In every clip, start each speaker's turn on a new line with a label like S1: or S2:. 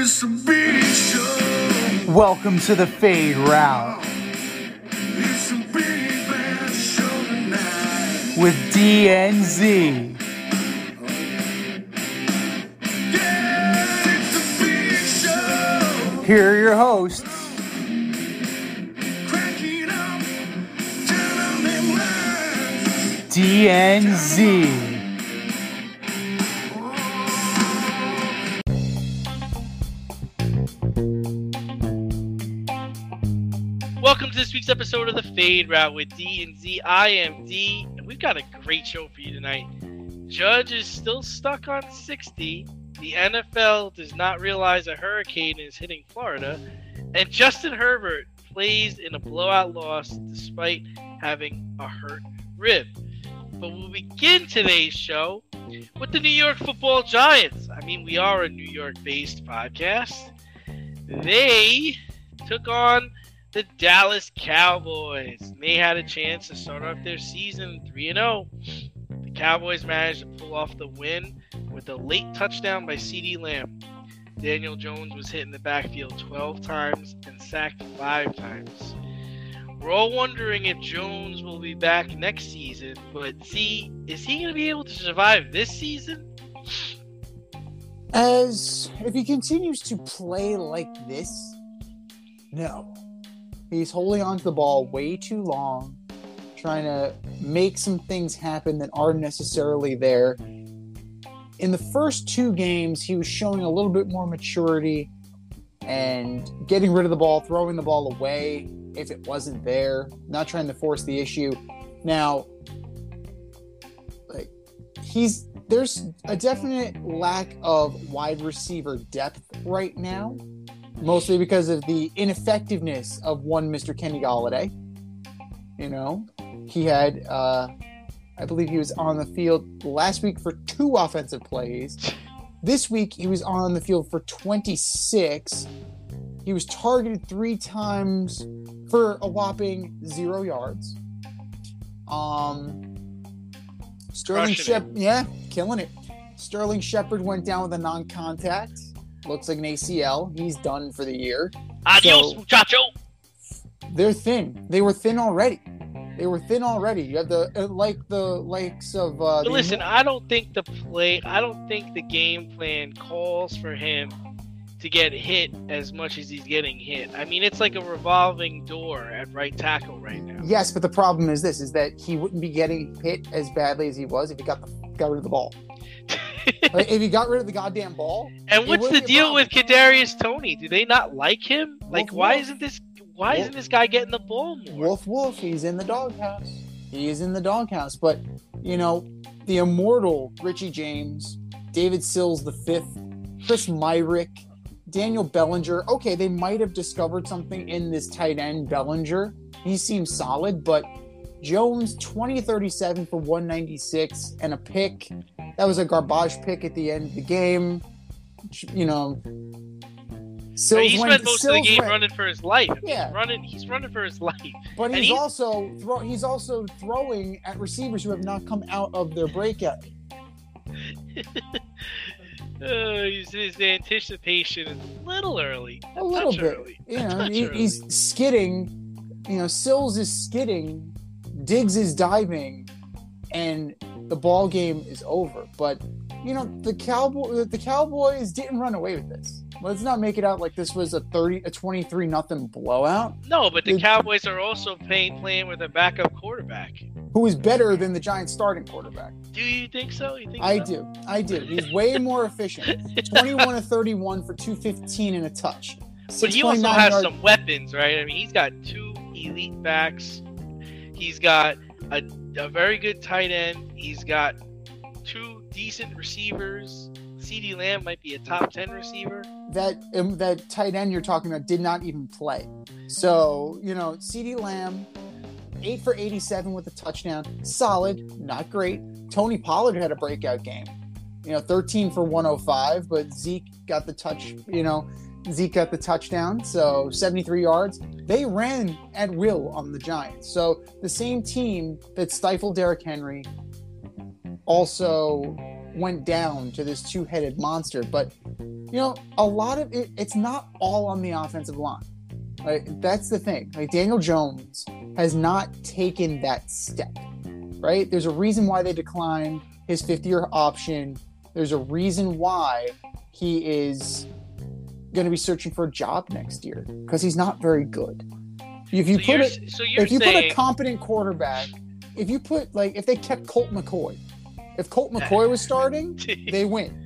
S1: it's a big show.
S2: Welcome to the Fade Route
S1: It's a big bad show tonight.
S2: with DNZ.
S1: Yeah, it's a big show.
S2: Here are your hosts,
S1: Cracking up, telling them lies.
S2: DNZ.
S3: This week's episode of the Fade Route with D and Z. I am D, and we've got a great show for you tonight. Judge is still stuck on 60. The NFL does not realize a hurricane is hitting Florida, and Justin Herbert plays in a blowout loss despite having a hurt rib. But we'll begin today's show with the New York Football Giants. I mean, we are a New York-based podcast. They took on the Dallas Cowboys. They had a chance to start off their season 3 0. The Cowboys managed to pull off the win with a late touchdown by CeeDee Lamb. Daniel Jones was hit in the backfield 12 times and sacked 5 times. We're all wondering if Jones will be back next season, but see, is he going to be able to survive this season?
S2: As if he continues to play like this, no. He's holding on to the ball way too long, trying to make some things happen that aren't necessarily there. In the first two games, he was showing a little bit more maturity and getting rid of the ball, throwing the ball away if it wasn't there, not trying to force the issue. Now, like he's there's a definite lack of wide receiver depth right now, mostly because of the ineffectiveness of one Mr. Kenny Golladay. You know, he had, uh, I believe he was on the field last week for two offensive plays. This week he was on the field for 26. He was targeted three times for a whopping zero yards. Um, Sterling
S3: Crushing
S2: Shep, yeah, killing it. Sterling Shepard went down with a non-contact. Looks like an ACL. He's done for the year.
S3: Adios,
S2: So-
S3: muchacho!
S2: They're thin. They were thin already. They were thin already. You have the uh, like the likes of. Uh, the-
S3: listen, I don't think the play, I don't think the game plan calls for him to get hit as much as he's getting hit. I mean, it's like a revolving door at right tackle right now.
S2: Yes, but the problem is this: is that he wouldn't be getting hit as badly as he was if he got the got rid of the ball. Like, if he got rid of the goddamn ball,
S3: and what's the
S2: wouldn't be a
S3: deal with Kadarius Toney? Do they not like him? Like, why
S2: wolf.
S3: isn't this? Why
S2: Wolf.
S3: isn't this guy getting the ball more?
S2: Wolf Wolf, he's in the doghouse. He is in the doghouse. But you know, the immortal Richie James, David Sills the fifth, Chris Myarick, Daniel Bellinger. Okay, they might have discovered something in this tight end Bellinger. He seems solid, but Jones 2037 for 196 and a pick. That was a garbage pick at the end of the game. You know, Sills
S3: he
S2: went-
S3: spent most of the game
S2: went-
S3: running for his life.
S2: Yeah.
S3: He's running. He's running for his life.
S2: But he's,
S3: he's-
S2: also throw, he's also throwing at receivers who have not come out of their breakout.
S3: Uh, his, his anticipation is a little early.
S2: A little bit.
S3: early.
S2: You know, he, he's skidding. You know, Sills is skidding, Diggs is diving, and the ball game is over. But you know, the cowboy the Cowboys didn't run away with this. Let's not make it out like this was a thirty a twenty three nothing blowout.
S3: No, but the
S2: It-
S3: Cowboys are also playing playing with a backup quarterback.
S2: Who is better than the Giants starting quarterback?
S3: Do you think so? You think
S2: I
S3: so?
S2: do. I do. He's way more efficient. 21 to 31 for 215 and a touch.
S3: But he also has
S2: yard-
S3: some weapons, right? I mean, he's got two elite backs. He's got a, a very good tight end. He's got two decent receivers. CeeDee Lamb might be a top 10 receiver.
S2: that um, that tight end you're talking about did not even play. So, you know, CeeDee Lamb 8 for 87 with a touchdown. Solid, not great. Tony Pollard had a breakout game. You know, 13 for 105, but Zeke got the touch, you know, Zeke got the touchdown, so 73 yards. They ran at will on the Giants. So the same team that stifled Derrick Henry also went down to this two-headed monster. But you know, a lot of it, it's not all on the offensive line. Like that's the thing. Like Daniel Jones has not taken that step. Right? There's a reason why they declined his fifth-year option. There's a reason why he is going to be searching for a job next year because he's not very good. If you
S3: so
S2: put it,
S3: so
S2: if you
S3: saying
S2: put a competent quarterback, if you put like if they kept Colt McCoy, if Colt McCoy was starting, they win.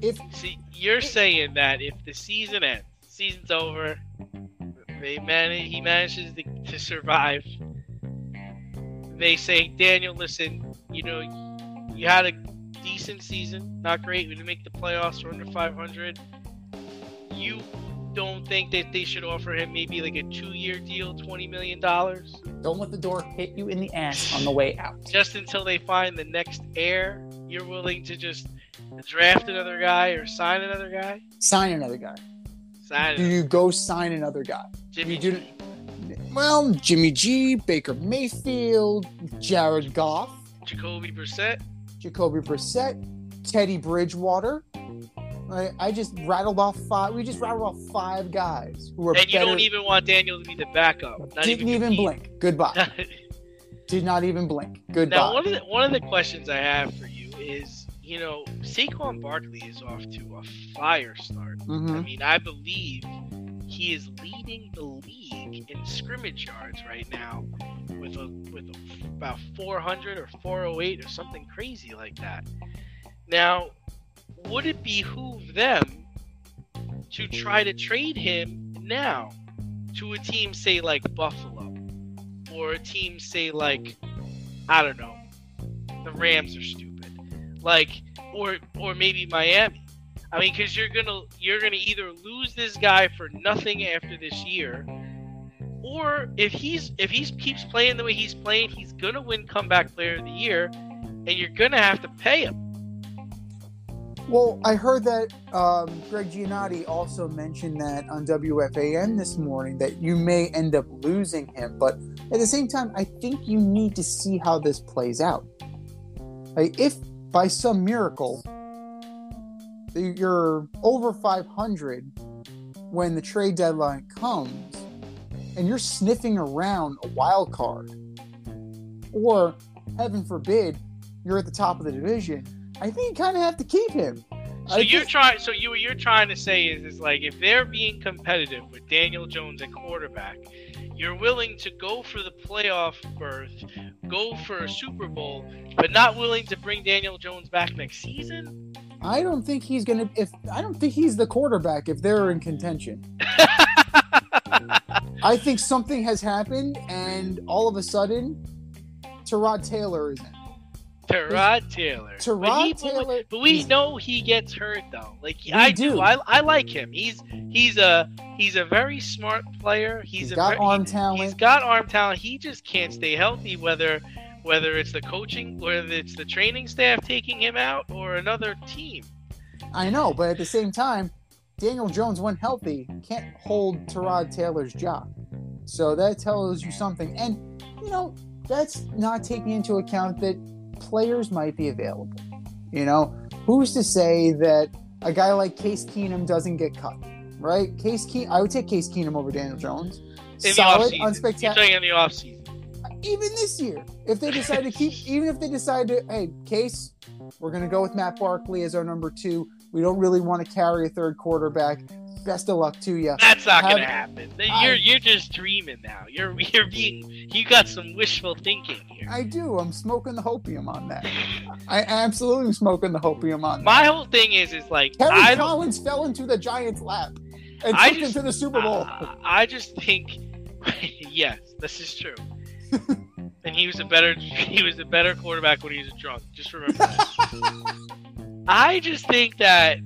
S2: If
S3: See, you're saying that if the season ends, season's over, they manage, he manages to, to survive. They say, Daniel, listen, you know, you had a decent season, not great. We didn't make the playoffs. We're under 500. You don't think that they should offer him maybe like a two-year deal, twenty million dollars,
S2: don't let the door hit you in the ass on the way out.
S3: just until they find the next heir? You're willing to just draft another guy or sign another guy?
S2: Sign another guy.
S3: Sign
S2: Do you go sign another guy?
S3: Jimmy
S2: you do- Well, Jimmy G, Baker Mayfield, Jared Goff,
S3: Jacoby Brissett.
S2: Jacoby Brissett, Teddy Bridgewater. I, I just rattled off five. We just rattled off five guys who were
S3: And you
S2: better.
S3: don't even want Daniel to be the backup. Not
S2: didn't even
S3: compete.
S2: blink. Goodbye. Did not even blink. Goodbye.
S3: now, one of the one of the questions I have for you is, you know, Saquon Barkley is off to a fire start. I
S2: Mhm.
S3: mean, I believe he is leading the league in scrimmage yards right now, with a with a, about 400 or 408 or something crazy like that. Now, would it behoove them to try to trade him now to a team, say like Buffalo, or a team, say like I don't know, the Rams are stupid, like or or maybe Miami. I mean, because you're gonna you're gonna either lose this guy for nothing after this year, or if he's if he keeps playing the way he's playing, he's gonna win comeback player of the year, and you're gonna have to pay him.
S2: Well, I heard that um, Greg Giannotti also mentioned that on WFAN this morning that you may end up losing him, but at the same time, I think you need to see how this plays out. Like, if by some miracle you're over 500 when the trade deadline comes, and you're sniffing around a wild card, or heaven forbid, you're at the top of the division. I think you kind of have to keep him.
S3: So
S2: I
S3: you're trying. So you what you're trying to say is is like if they're being competitive with Daniel Jones at quarterback, you're willing to go for the playoff berth, go for a Super Bowl, but not willing to bring Daniel Jones back next season.
S2: I don't think he's gonna. If I don't think he's the quarterback if they're in contention. I think something has happened, and all of a sudden, Tyrod Taylor is in.
S3: Tyrod Taylor. but,
S2: Tyrod
S3: he,
S2: Taylor.
S3: but we know he gets hurt though. Like I do.
S2: do.
S3: I, I like him. He's he's a he's a very smart player. He's,
S2: he's
S3: a
S2: got
S3: very,
S2: arm
S3: He's
S2: talent.
S3: He's got arm talent. He just can't stay healthy. Whether whether it's the coaching, whether it's the training staff taking him out, or another team.
S2: I know, but at the same time, Daniel Jones, when healthy, can't hold Tyrod Taylor's job. So that tells you something. And you know, that's not taking into account that players might be available. You know, who's to say that a guy like Case Keenum doesn't get cut? Right? Case Keenum, I would take Case Keenum over Daniel Jones.
S3: In
S2: Solid,
S3: the offseason. You're
S2: unspectacular.
S3: in the offseason.
S2: Even this year, if they decide to keep, even if they decide to, hey, Case, we're going to go with Matt Barkley as our number two. We don't really want to carry a third quarterback. Best of luck to you.
S3: That's not
S2: Have-
S3: gonna happen.
S2: I-
S3: You're you're just dreaming now. You're you're being you got some wishful thinking here.
S2: I do. I'm smoking the hopium on that. I absolutely am smoking the hopium on that.
S3: My whole thing is is like
S2: Kerry
S3: I
S2: Collins fell into the Giants' lap and
S3: I
S2: took
S3: just-
S2: them to the Super Bowl.
S3: I, I just think yes, this is true. and he was a better he was a better quarterback when he was drunk. Just remember that. I just think that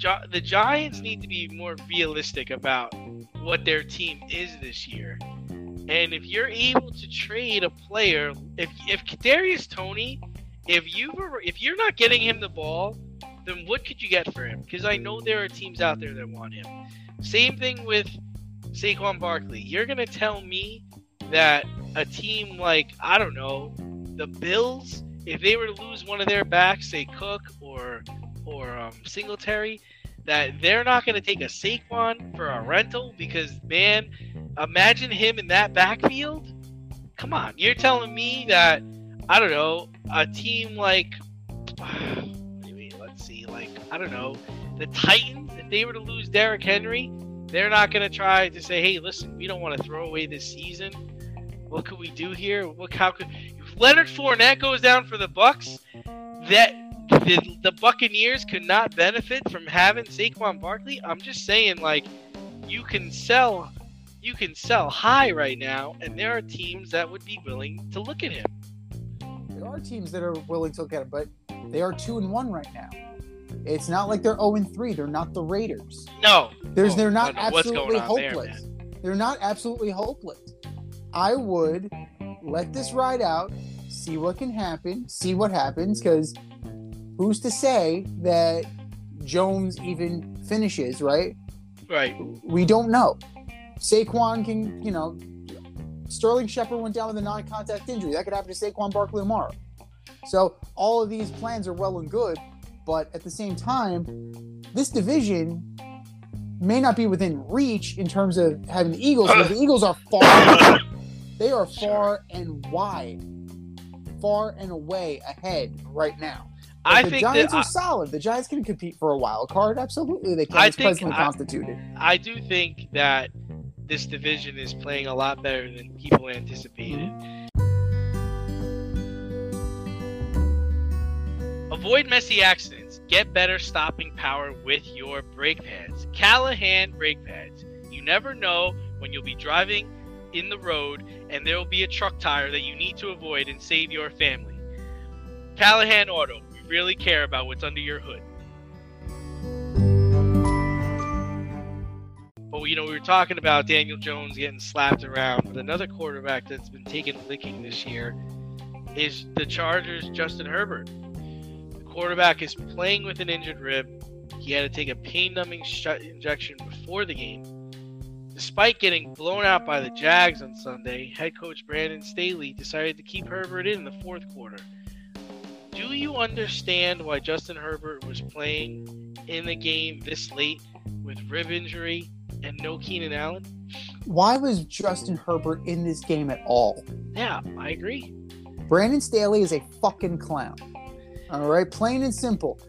S3: Gi- the Giants need to be more realistic about what their team is this year. And if you're able to trade a player, if if Kadarius Toney, if you were if you're not getting him the ball, then what could you get for him? Because I know there are teams out there that want him. Same thing with Saquon Barkley. You're gonna tell me that a team like I don't know the Bills if they were to lose one of their backs, say Cook or or um, Singletary, that they're not going to take a Saquon for a rental because man, imagine him in that backfield. Come on, you're telling me that I don't know a team like mean? Let's see, like I don't know the Titans. If they were to lose Derrick Henry, they're not going to try to say, "Hey, listen, we don't want to throw away this season. What could we do here? What how could Leonard Fournette goes down for the Bucks? That the, the Buccaneers could not benefit from having Saquon Barkley. I'm just saying, like, you can sell, you can sell high right now, and there are teams that would be willing to look at him.
S2: There are teams that are willing to look at him, but they are two and one right now. It's not like they're zero and three. They're not the Raiders.
S3: No,
S2: There's
S3: Oh,
S2: they're not
S3: don't know what's
S2: absolutely
S3: on there,
S2: hopeless. they're not absolutely hopeless. I would let this ride out, see what can happen, see what happens, because who's to say that Jones even finishes, right?
S3: right?
S2: We don't know. Saquon can, you know, Sterling Shepard went down with a non-contact injury. That could happen to Saquon Barkley tomorrow. So all of these plans are well and good, but at the same time, this division may not be within reach in terms of having the Eagles, but the Eagles are far they are far and wide, far and away ahead right now.
S3: I
S2: the
S3: think
S2: Giants
S3: that
S2: are solid. The Giants can compete for a wild card. Absolutely, they can.
S3: I
S2: it's
S3: think
S2: presently
S3: I-
S2: constituted.
S3: I do think that this division is playing a lot better than people anticipated. Avoid messy accidents. Get better stopping power with your brake pads. Callahan brake pads. You never know when you'll be driving in the road and there will be a truck tire that you need to avoid and save your family. Callahan Auto. Really care about what's under your hood. But you know, we were talking about Daniel Jones getting slapped around, but another quarterback that's been taking licking this year is the Chargers' Justin Herbert. The quarterback is playing with an injured rib. He had to take a pain-numbing shot injection before the game. Despite getting blown out by the Jags on Sunday, head coach Brandon Staley decided to keep Herbert in the fourth quarter. Do you understand why Justin Herbert was playing in the game this late with rib injury and no Keenan Allen?
S2: Why was Justin Herbert in this game at all?
S3: Yeah, I agree.
S2: Brandon Staley is a fucking clown. All right, plain and simple.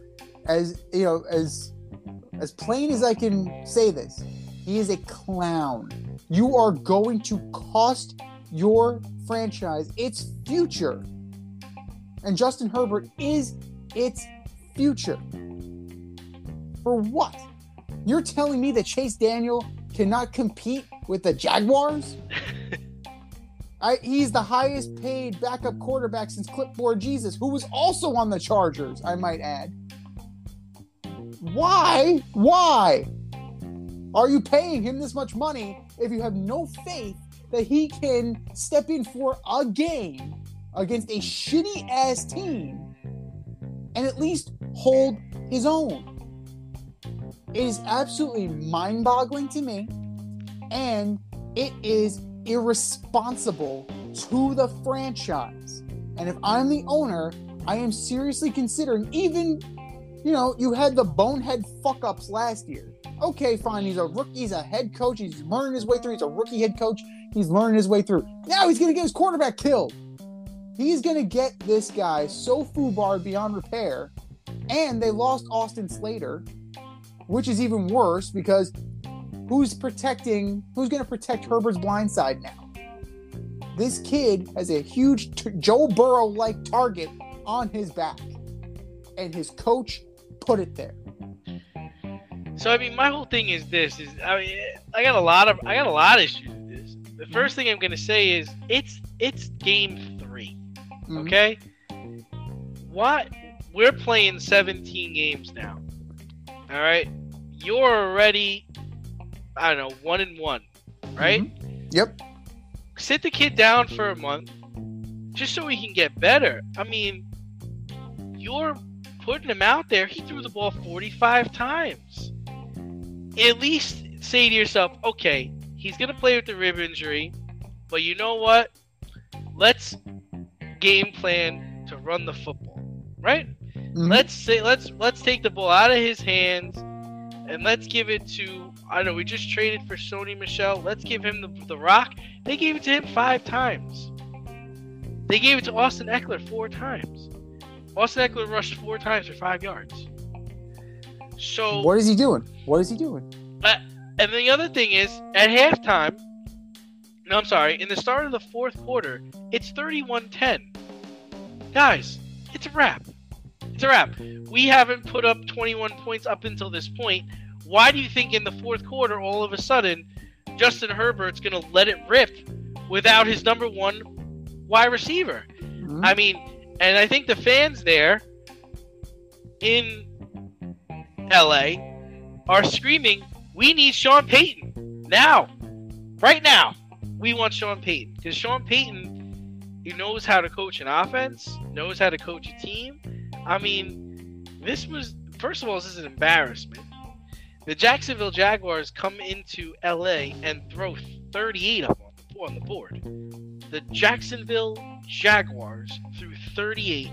S2: As you know, as as plain as I can say this, he is a clown. You are going to cost your franchise its future. And Justin Herbert is its future. For what? You're telling me that Chase Daniel cannot compete with the Jaguars? I, he's the highest paid backup quarterback since Clipboard Jesus, who was also on the Chargers, I might add. Why? Why are you paying him this much money if you have no faith that he can step in for a game against a mm-hmm. shitty ass team and at least hold his own? It is absolutely mind boggling to me, and it is irresponsible to the franchise. And if I'm the owner, I am seriously considering even, you know, you had the bonehead fuck ups last year. Okay, fine. He's a rookie. He's a head coach. He's learning his way through. He's a rookie head coach. He's learning his way through. Now he's going to get his quarterback killed. He's going to get this guy so foobarred beyond repair. And they lost Austin Slater, which is even worse because who's protecting who's going to protect Herbert's blind side now? This kid has a huge t- Joe Burrow like target on his back, and his coach put it there.
S3: So I mean, my whole thing is this: is I mean, I got a lot of I got a lot of issues with this. The first thing I'm gonna say is it's it's game 3
S2: Mhm.
S3: Okay. What we're playing 17 games now. All right. You're already I don't know one and one, right?
S2: Yep.
S3: Sit the kid down for a month, just so he can get better. I mean, you're putting him out there. He threw the ball 45 times. At least say to yourself, okay, he's gonna play with the rib injury, but you know what? Let's game plan to run the football, right?
S2: Mhm.
S3: Let's say let's let's take the ball out of his hands and let's give it to I don't know. We just traded for Sony Michel. Let's give him the the rock. They gave it to him five times. They gave it to Austin Ekeler four times. Austin Ekeler rushed four times for five yards. So
S2: What is he doing? What is he doing?
S3: and the other thing is, at halftime, no, I'm sorry, in the start of the fourth quarter, it's 31 10. Guys, it's a wrap. It's a wrap. We haven't put up 21 points up until this point. Why do you think in the fourth quarter, all of a sudden, Justin Herbert's going to let it rip without his number one wide receiver?
S2: Mhm.
S3: I mean, and I think the fans there in LA are screaming, "We need Sean Payton now, right now. We want Sean Payton because Sean Payton, he knows how to coach an offense, knows how to coach a team. I mean, this was first of all, this is an embarrassment. The Jacksonville Jaguars come into LA and throw 38 of them on the board. The Jacksonville Jaguars threw 38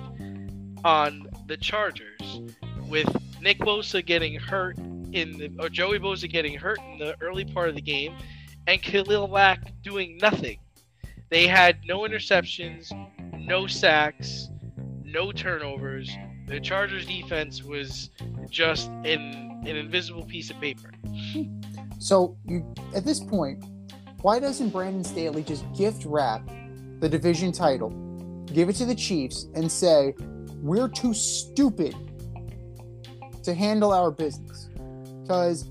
S3: on the Chargers, with Nick Bosa getting hurt in the or Joey Bosa getting hurt in the early part of the game, and Khalil Mack doing nothing. They had no interceptions, no sacks, no turnovers. The Chargers defense was just an an invisible piece of paper.
S2: So at this point, why doesn't Brandon Staley just gift wrap the division title, give it to the Chiefs, and say, We're too stupid to handle our business? Because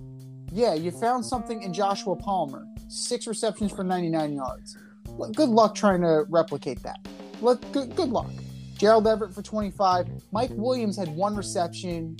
S2: yeah, you found something in Joshua Palmer, six receptions for 99 yards. Good luck trying to replicate that. Look, good, good luck. Gerald Everett for 25. Mike Williams had one reception.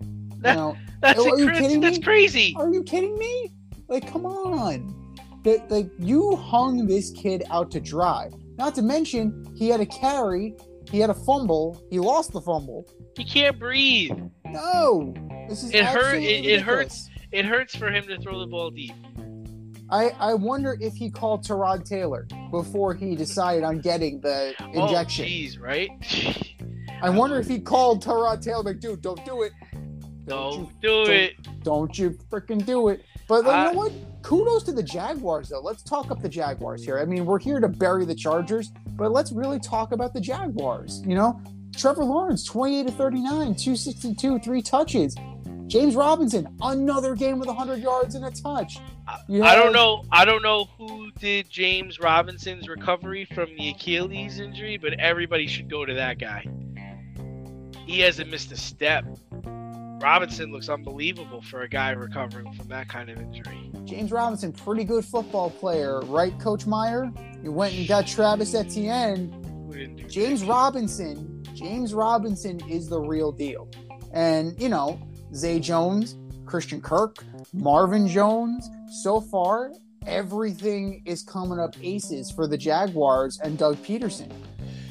S2: You know,
S3: That's
S2: are you kidding
S3: that's
S2: me?
S3: crazy.
S2: are you kidding me? Like, come on. That like you hung this kid out to dry. Not to mention he had a carry, he had a fumble, he lost the fumble.
S3: He can't breathe.
S2: No, this is
S3: It hurt- it- it
S2: ridiculous.
S3: It hurts for him to throw the ball deep.
S2: I I wonder if he called Tyrod Taylor before he decided on getting the injection.
S3: Oh,
S2: injection.
S3: jeez, right?
S2: I wonder if he called Tyrod Taylor like, dude, don't do it.
S3: Don't
S2: you,
S3: do
S2: don't-
S3: it.
S2: don't you freaking do it. But like,
S3: I-
S2: you know what? Kudos to the Jaguars, though. Let's talk up the Jaguars here. I mean, we're here to bury the Chargers, but let's really talk about the Jaguars. You know, Trevor Lawrence, 28 to 39, 262, three touches. James Robinson, another game with 100 yards and a touch.
S3: I don't know. I don't know who did James Robinson's recovery from the Achilles injury, but everybody should go to that guy. He hasn't missed a step. Robinson looks unbelievable for a guy recovering from that kind of injury.
S2: James Robinson, pretty good football player, right, Coach Meyer? You went and got Travis Etienne. James. Robinson, James Robinson is the real deal. And, you know, Zay Jones, Christian Kirk, Marvin Jones, so far, everything is coming up aces for the Jaguars and Doug Pederson.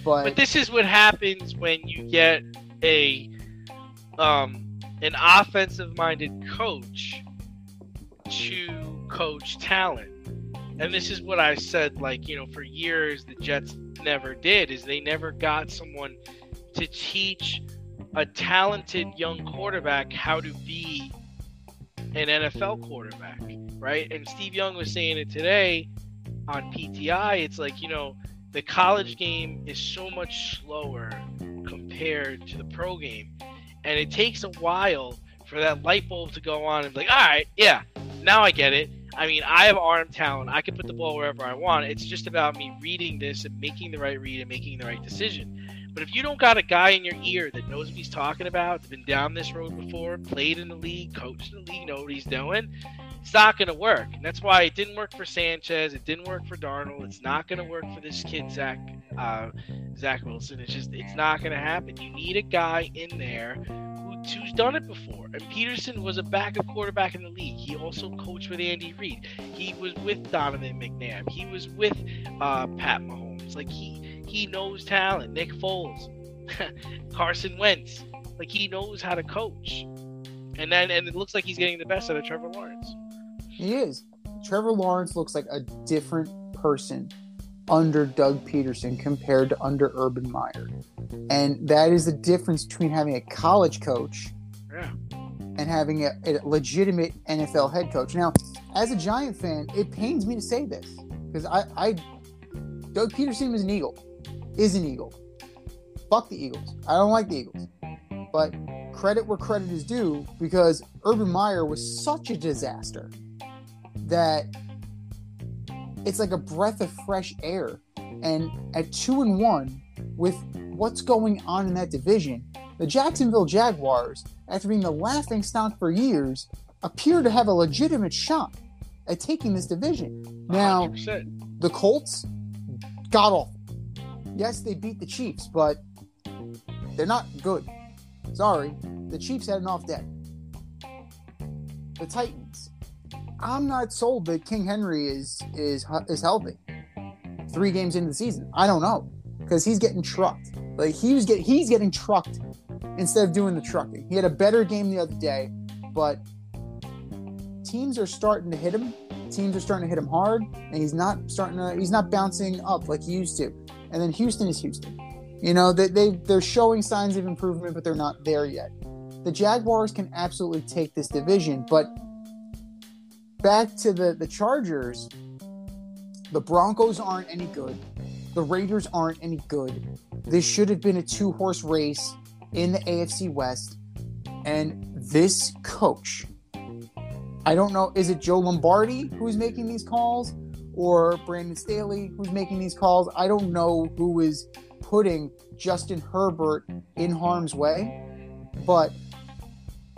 S2: But,
S3: But this is what happens when you get a um an offensive minded coach to coach talent. And this is what I said like, you know, for years the Jets never did is they never got someone to teach a talented young quarterback how to be an NFL quarterback, right? And Steve Young was saying it today on PTI. It's like, you know, the college game is so much slower compared to the pro game. And it takes a while for that light bulb to go on and be like, all right, yeah, now I get it. I mean, I have arm talent. I can put the ball wherever I want. It's just about me reading this and making the right read and making the right decision. But if you don't got a guy in your ear that knows what he's talking about, been down this road before, played in the league, coached in the league, know what he's doing, it's not going to work. And that's why it didn't work for Sanchez. It didn't work for Darnold. It's not going to work for this kid, Zach uh, Zach Wilson. It's just it's not going to happen. You need a guy in there who's done it before. And Pederson was a backup quarterback in the league. He also coached with Andy Reid. He was with Donovan McNabb. He was with uh, Pat Mahomes. Like he he knows talent. Nick Foles, Carson Wentz. Like he knows how to coach. And then and it looks like he's getting the best out of Trevor Lawrence.
S2: he is. Trevor Lawrence looks like a different person under Doug Pederson compared to under Urban Meyer. And that is the difference between having a college coach
S3: Yeah.
S2: and having a, a legitimate NFL head coach. Now, as a Giant fan, it pains me to say this because I, I, Doug Pederson is an Eagle, is an Eagle. Fuck the Eagles. I don't like the Eagles. But credit where credit is due because Urban Meyer was such a disaster that it's like a breath of fresh air. And at two and one, with what's going on in that division, the Jacksonville Jaguars, after being the laughing stock for years, appear to have a legitimate shot at taking this division. Now,
S3: 100%.
S2: the Colts, got awful. Yes, they beat the Chiefs, but they're not good. Sorry, the Chiefs had an off day. The Titans, I'm not sold that King Henry is is is healthy. Three games into the season, I don't know because he's getting trucked. Like he was get he's getting trucked instead of doing the trucking. He had a better game the other day, but teams are starting to hit him. Teams are starting to hit him hard, and he's not starting to. He's not bouncing up like he used to. And then Houston is Houston. You know they they they're showing signs of improvement, but they're not there yet. The Jaguars can absolutely take this division, but back to the the Chargers. The Broncos aren't any good. The Raiders aren't any good. This should have been a two horse race in the AFC West. And this coach, I don't know, is it Joe Lombardi who's making these calls or Brandon Staley who's making these calls? I don't know who is putting Justin Herbert in harm's way, but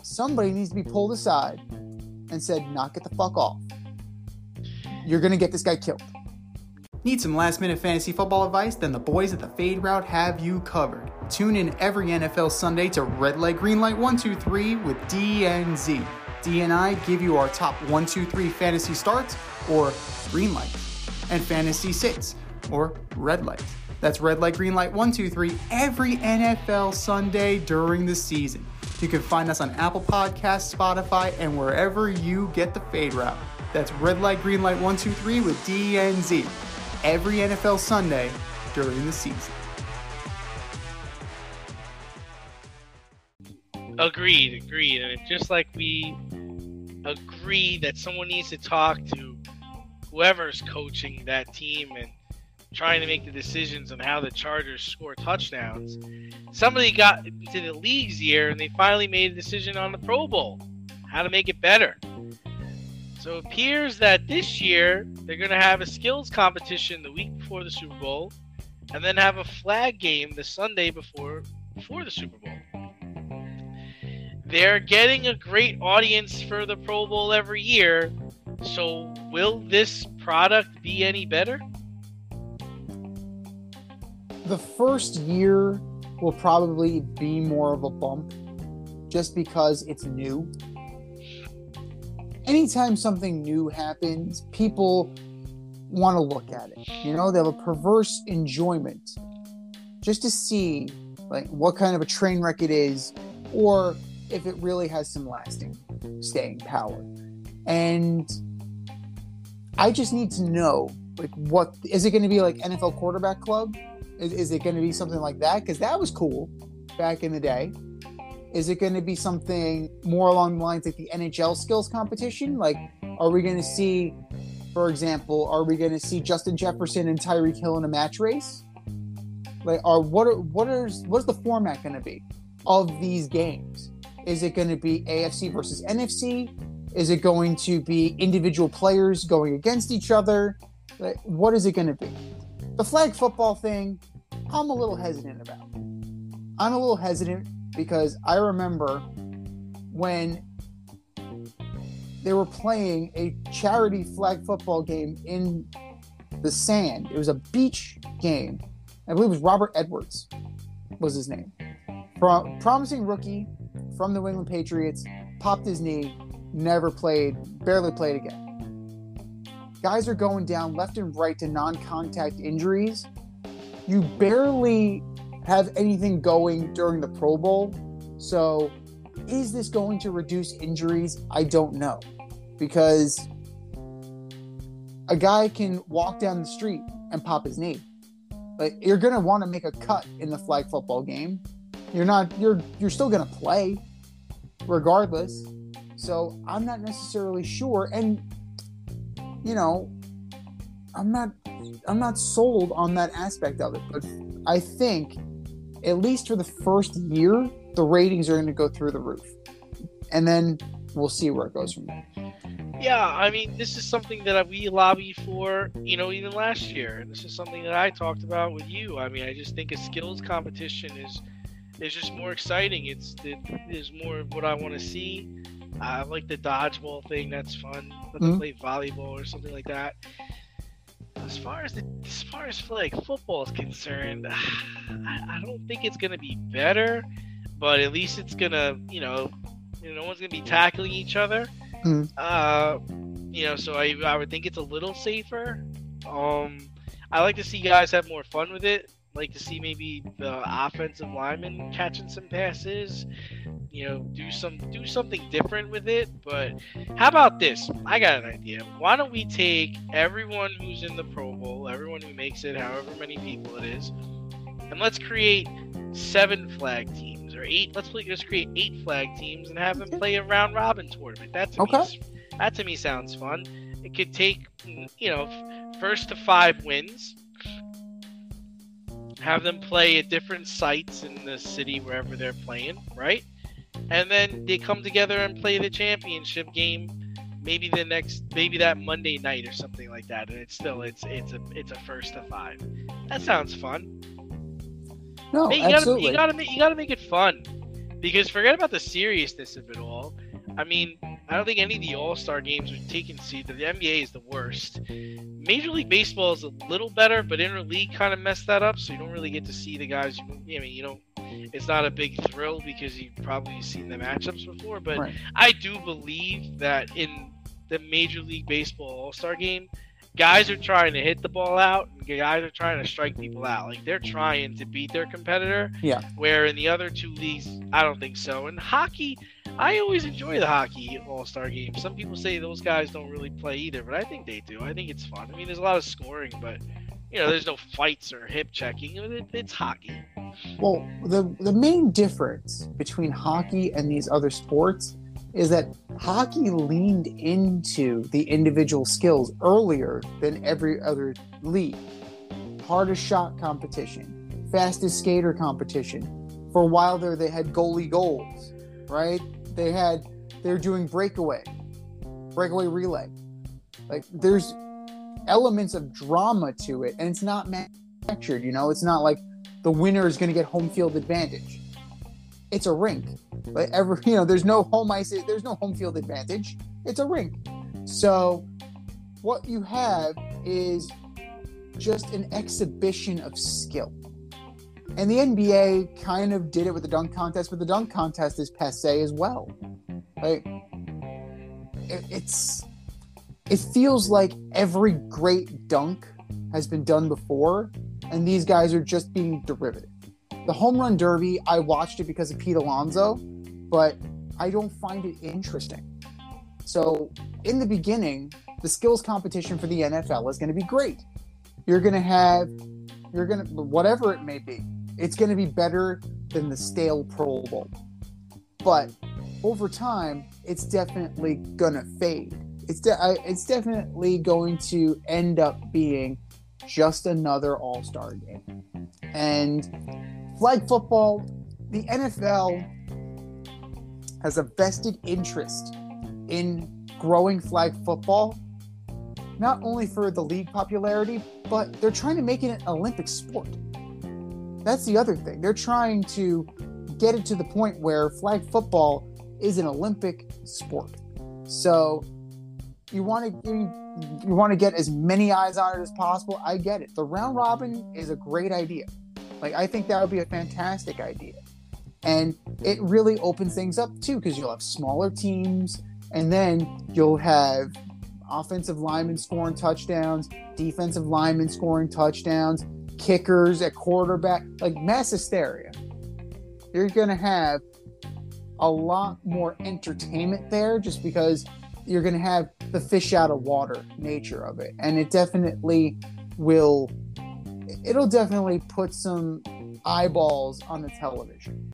S2: somebody needs to be pulled aside and said, knock it the fuck off. You're going to get this guy killed. Need some last minute fantasy football advice? Then the boys at the Fade Route have you covered. Tune in every NFL Sunday to Red Light Green Light 123 with DNZ. D and I give you our top 123 fantasy starts or green light, and fantasy 6 or red light. That's red light, green light 1 2 3 every NFL Sunday during the season. You can find us on Apple Podcasts, Spotify, and wherever you get the Fade Route. That's red light, green light 1 2 3 with DNZ every NFL Sunday during the season.
S3: Agreed, agreed. And just like we agree that someone needs to talk to whoever's coaching that team and trying to make the decisions on how the Chargers score touchdowns. Somebody got to the league's year and they finally made a decision on the Pro Bowl, how to make it better. So it appears that this year they're going to have a skills competition the week before the Super Bowl, and then have a flag game the Sunday before before the Super Bowl. They're getting a great audience for the Pro Bowl every year. So will this product be any better?
S2: The first year will probably be more of a bump just because it's new. Anytime something new happens, people want to look at it. You know, they have a perverse enjoyment just to see like what kind of a train wreck it is or if it really has some lasting staying power. And I just need to know like what is it going to be like NFL quarterback club? Is, is it going to be something like that? Because that was cool back in the day. Is it going to be something more along the lines like the NHL skills competition? Like, are we going to see, for example, are we going to see Justin Jefferson and Tyreek Hill in a match race? Like, are what are what is what's the format going to be of these games? Is it going to be AFC versus NFC? Is it going to be individual players going against each other? Like, what is it going to be? The flag football thing, I'm a little hesitant about. I'm a little hesitant because I remember when they were playing a charity flag football game in the sand. It was a beach game. I believe it was Robert Edwards was his name. Pro- promising rookie from the New England Patriots, popped his knee, never played, barely played again. Guys are going down left and right to non-contact injuries. You barely have anything going during the Pro Bowl. So, is this going to reduce injuries? I don't know. Because a guy can walk down the street and pop his knee. Like you're gonna want to make a cut in the flag football game. You're not. You're you're still gonna play, regardless. So I'm not necessarily sure, and you know, I'm not. I'm not sold on that aspect of it. But I think, at least for the first year, the ratings are going to go through the roof, and then we'll see where it goes from there.
S3: Yeah, I mean, this is something that we lobby for, you know, even last year. This is something that I talked about with you. I mean, I just think a skills competition is is just more exciting. It's it is more of what I want to see. I like the dodgeball thing. That's fun. Let them
S2: Mhm.
S3: play volleyball or something like that. As far as the, as far as like football is concerned, I, I don't think it's gonna be better, but at least it's gonna, you know, you know, no one's gonna be tackling each other.
S2: Mhm.
S3: Uh, you know, so I I would think it's a little safer. Um, I like to see guys have more fun with it. Like to see maybe the offensive lineman catching some passes. You know, do some do something different with it. But how about this? I got an idea. Why don't we take everyone who's in the Pro Bowl, everyone who makes it, however many people it is, and let's create seven flag teams or eight. Let's play, just create eight flag teams and have them play a round robin tournament. That to
S2: Okay.
S3: me, that to me sounds fun. It could take you know first to five wins. Have them play at different sites in the city wherever they're playing, right? And then they come together and play the championship game maybe the next maybe that Monday night or something like that and it's still it's it's a it's a first to five. That sounds fun.
S2: No,
S3: you gotta,
S2: absolutely.
S3: you gotta make you gotta make it fun, because forget about the seriousness of it all. I mean, I don't think any of the All Star games are taken seriously. The NBA is the worst. Major League Baseball is a little better, but interleague kind of messed that up, so you don't really get to see the guys. You, I mean, you don't. It's not a big thrill because you've probably seen the matchups before, but
S2: Right.
S3: I do believe that in the Major League Baseball All Star game, guys are trying to hit the ball out, guys are trying to strike people out. Like they're trying to beat their competitor.
S2: Yeah.
S3: Where in the other two leagues, I don't think so. And hockey, I always enjoy the hockey All Star game. Some people say those guys don't really play either, but I think they do. I think it's fun. I mean, there's a lot of scoring, but you know, there's no fights or hip checking. It's hockey.
S2: Well, the the main difference between hockey and these other sports is that hockey leaned into the individual skills earlier than every other league. Hardest shot competition, fastest skater competition. For a while there, they had goalie goals, right? They had they're doing breakaway, breakaway relay. Like there's elements of drama to it, and it's not manufactured. You know, it's not like the winner is going to get home field advantage. It's a rink. Like every, you know, there's no home ice. There's no home field advantage. It's a rink. So what you have is just an exhibition of skill. And the NBA kind of did it with the dunk contest, but the dunk contest is passe as well. Like it, it's it feels like every great dunk has been done before, and these guys are just being derivative. The home run derby, I watched it because of Pete Alonso, but I don't find it interesting. So, in the beginning, the skills competition for the NFL is going to be great. You're going to have, you're going to, whatever it may be, it's going to be better than the stale Pro Bowl. But over time, it's definitely going to fade. It's, de- it's definitely going to end up being just another All Star game. And flag football, the NFL has a vested interest in growing flag football, not only for the league popularity, but they're trying to make it an Olympic sport. That's the other thing. They're trying to get it to the point where flag football is an Olympic sport. So you want to you, you want to get as many eyes on it as possible. I get it. The round robin is a great idea. Like I think that would be a fantastic idea. And it really opens things up too because you'll have smaller teams and then you'll have offensive linemen scoring touchdowns, defensive linemen scoring touchdowns, kickers at quarterback, like mass hysteria. You're going to have a lot more entertainment there just because you're going to have the fish out of water nature of it. And it definitely will it'll definitely put some eyeballs on the television.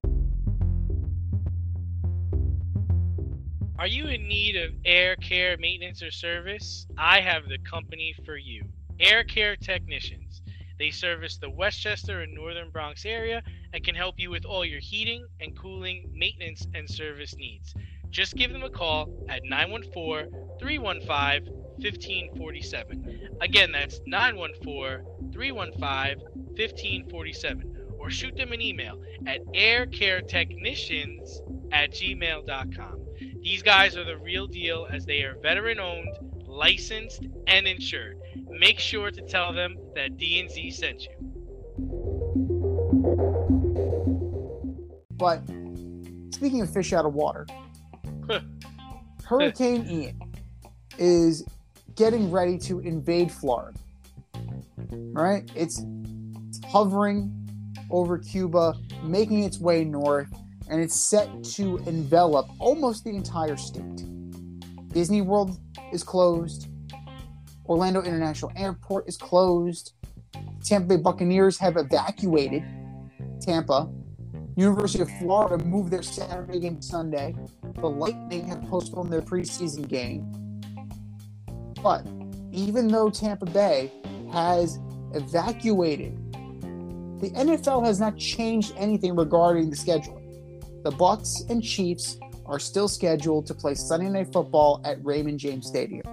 S3: Are you in need of air care maintenance or service? I have the company for you. Air Care Technicians. They service the Westchester and Northern Bronx area and can help you with all your heating and cooling, maintenance, and service needs. Just give them a call at 914 315 1547. Again, that's 914 315 1547. Or shoot them an email at aircaretechnicians at gmail.com. These guys are the real deal as they are veteran owned, licensed, and insured. Make sure to tell them that D&Z sent you.
S2: But speaking of fish out of water, Hurricane Ian is getting ready to invade Florida. All right, it's hovering over Cuba, making its way north, and it's set to envelop almost the entire state. Disney World is closed. Orlando International Airport is closed. Tampa Bay Buccaneers have evacuated Tampa. University of Florida moved their Saturday game to Sunday. The Lightning have postponed their preseason game. But even though Tampa Bay has evacuated, the NFL has not changed anything regarding the schedule. The Bucs and Chiefs are still scheduled to play Sunday Night Football at Raymond James Stadium.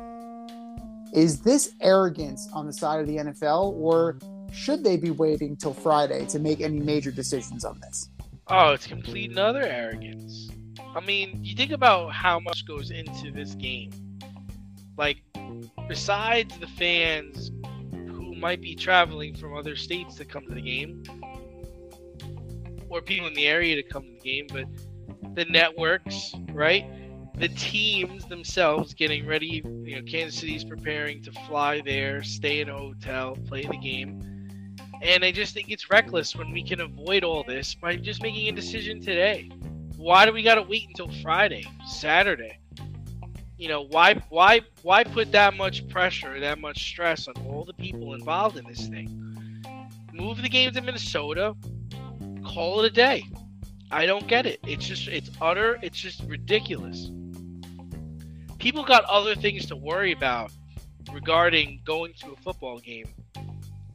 S2: Is this arrogance on the side of the NFL, or should they be waiting till Friday to make any major decisions on this?
S3: Oh, it's complete and utter arrogance. I mean, you think about how much goes into this game. Like, besides the fans who might be traveling from other states to come to the game, or people in the area to come to the game, but the networks, right? The teams themselves getting ready. You know, Kansas City's preparing to fly there, stay in a hotel, play the game. And I just think it's reckless when we can avoid all this by just making a decision today. Why do we got to wait until Friday, Saturday? You know, why why why put that much pressure, that much stress on all the people involved in this thing? Move the game to Minnesota, call it a day. I don't get it. It's just it's utter, it's just ridiculous. People got other things to worry about regarding going to a football game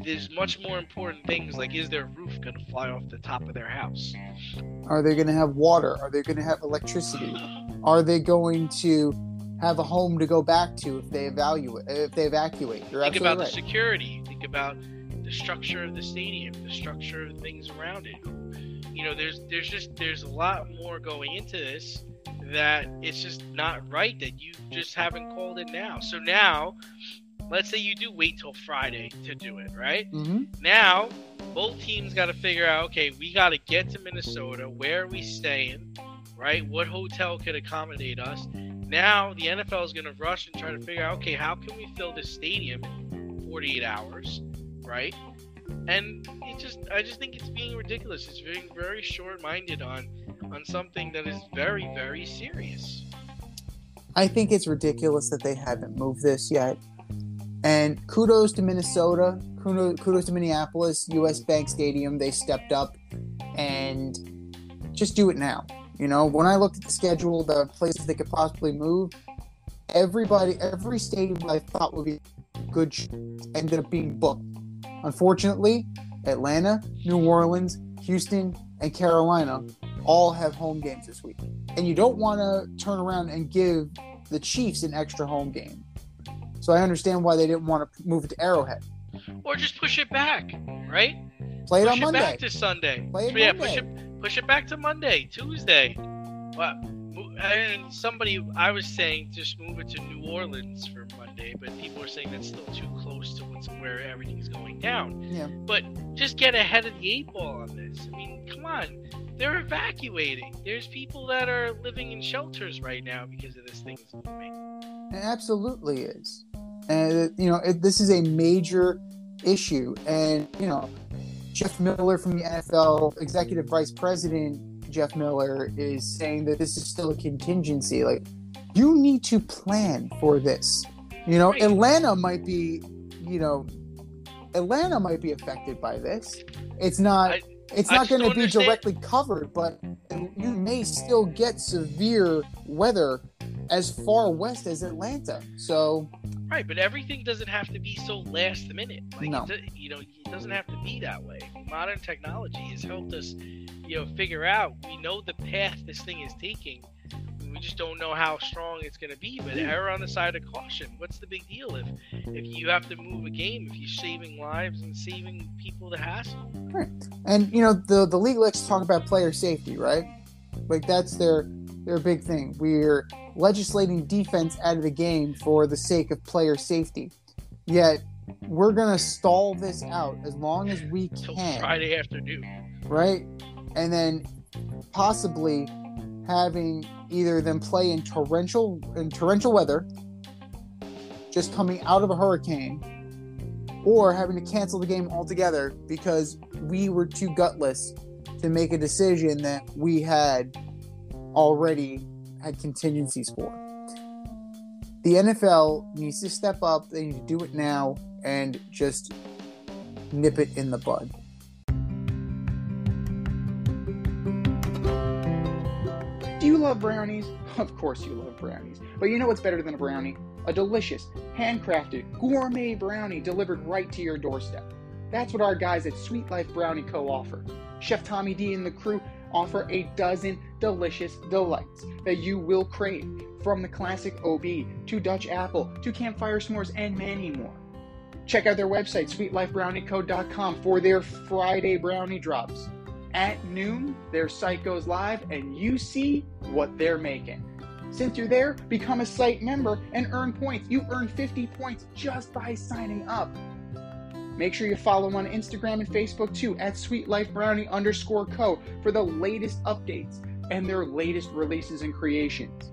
S3: there's much more important things like is their roof going to fly off the top of their house
S2: Are they going to have water? Are they going to have electricity? Are they going to have a home to go back to if they evaluate if they evacuate? You're
S3: think about
S2: right.
S3: the security. Think about the structure of the stadium the structure of things around it. You know there's there's just there's a lot more going into this that it's just not right that you just haven't called it now. So now let's say you do wait till friday to do it right?
S2: Hmm
S3: now both teams got to figure out okay we got to get to minnesota where are we staying right? What hotel could accommodate us now the nfl is going to rush and try to figure out okay how can we fill this stadium in 48 hours right and it just i just think it's being ridiculous it's being very short-minded on on something that is very very serious
S2: I think it's ridiculous that they haven't moved this yet. And kudos to Minnesota, kudos, kudos to Minneapolis, US Bank Stadium. They stepped up and just do it now. You know, when I looked at the schedule, the places they could possibly move, everybody, every stadium I thought would be good ended up being booked. Unfortunately, Atlanta, New Orleans, Houston, and Carolina all have home games this week. And you don't want to turn around and give the Chiefs an extra home game. So I understand why they didn't want to move it to Arrowhead.
S3: or just push it back right
S2: Play it
S3: push
S2: on
S3: it
S2: Monday.
S3: back to Sunday.
S2: Play it
S3: yeah,
S2: Monday.
S3: push it push it back to Monday, Tuesday. Well, and somebody I was saying just move it to New Orleans for Monday, but people are saying that's still too close to where everything's going down.
S2: Yeah.
S3: But just get ahead of the eight ball on this. I mean, come on. They're evacuating. There's people that are living in shelters right now because of this moving.
S2: It absolutely is. And, you know, it, this is a major issue. And, you know, Jeff Miller from the NFL, executive vice president Jeff Miller, is saying that this is still a contingency. Like, you need to plan for this. You know,
S3: Right.
S2: Atlanta might be, you know, Atlanta might be affected by this. It's not.
S3: I-
S2: it's not going to be
S3: understand-
S2: directly covered, but you may still get severe weather as far west as Atlanta. So
S3: Right, but everything doesn't have to be so last minute. Like,
S2: No.
S3: it, you know, it doesn't have to be that way. Modern technology has helped us, you know, figure out. We know the path this thing is taking. We just don't know how strong it's going to be. But err on the side of caution. What's the big deal if if you have to move a game? If you're saving lives and saving people the hassle?
S2: And you know the the league likes to talk about player safety, right? Like that's their their big thing. We're legislating defense out of the game for the sake of player safety. Yet we're gonna stall this out as long as we
S3: Till
S2: can,
S3: Friday afternoon.
S2: right? And then possibly having either them play in torrential in torrential weather, just coming out of a hurricane, or having to cancel the game altogether because we were too gutless to make a decision that we had already had contingencies for. The NFL needs to step up, they need to do it now and just nip it in the bud. Love brownies? Of course you love brownies. But you know what's better than a brownie? A delicious, handcrafted, gourmet brownie delivered right to your doorstep. That's what our guys at Sweet Life Brownie Co. offer. Chef Tommy D and the crew offer a dozen delicious delights that you will crave, from the classic OB to Dutch apple to campfire s'mores and many more. Check out their website, sweetlifebrownieco.com, for their Friday brownie drops. At noon, their site goes live and you see what they're making. Since you're there, become a site member and earn points. You earn 50 points just by signing up. Make sure you follow on Instagram and Facebook too at Sweet Life Brownie underscore co for the latest updates and their latest releases and creations.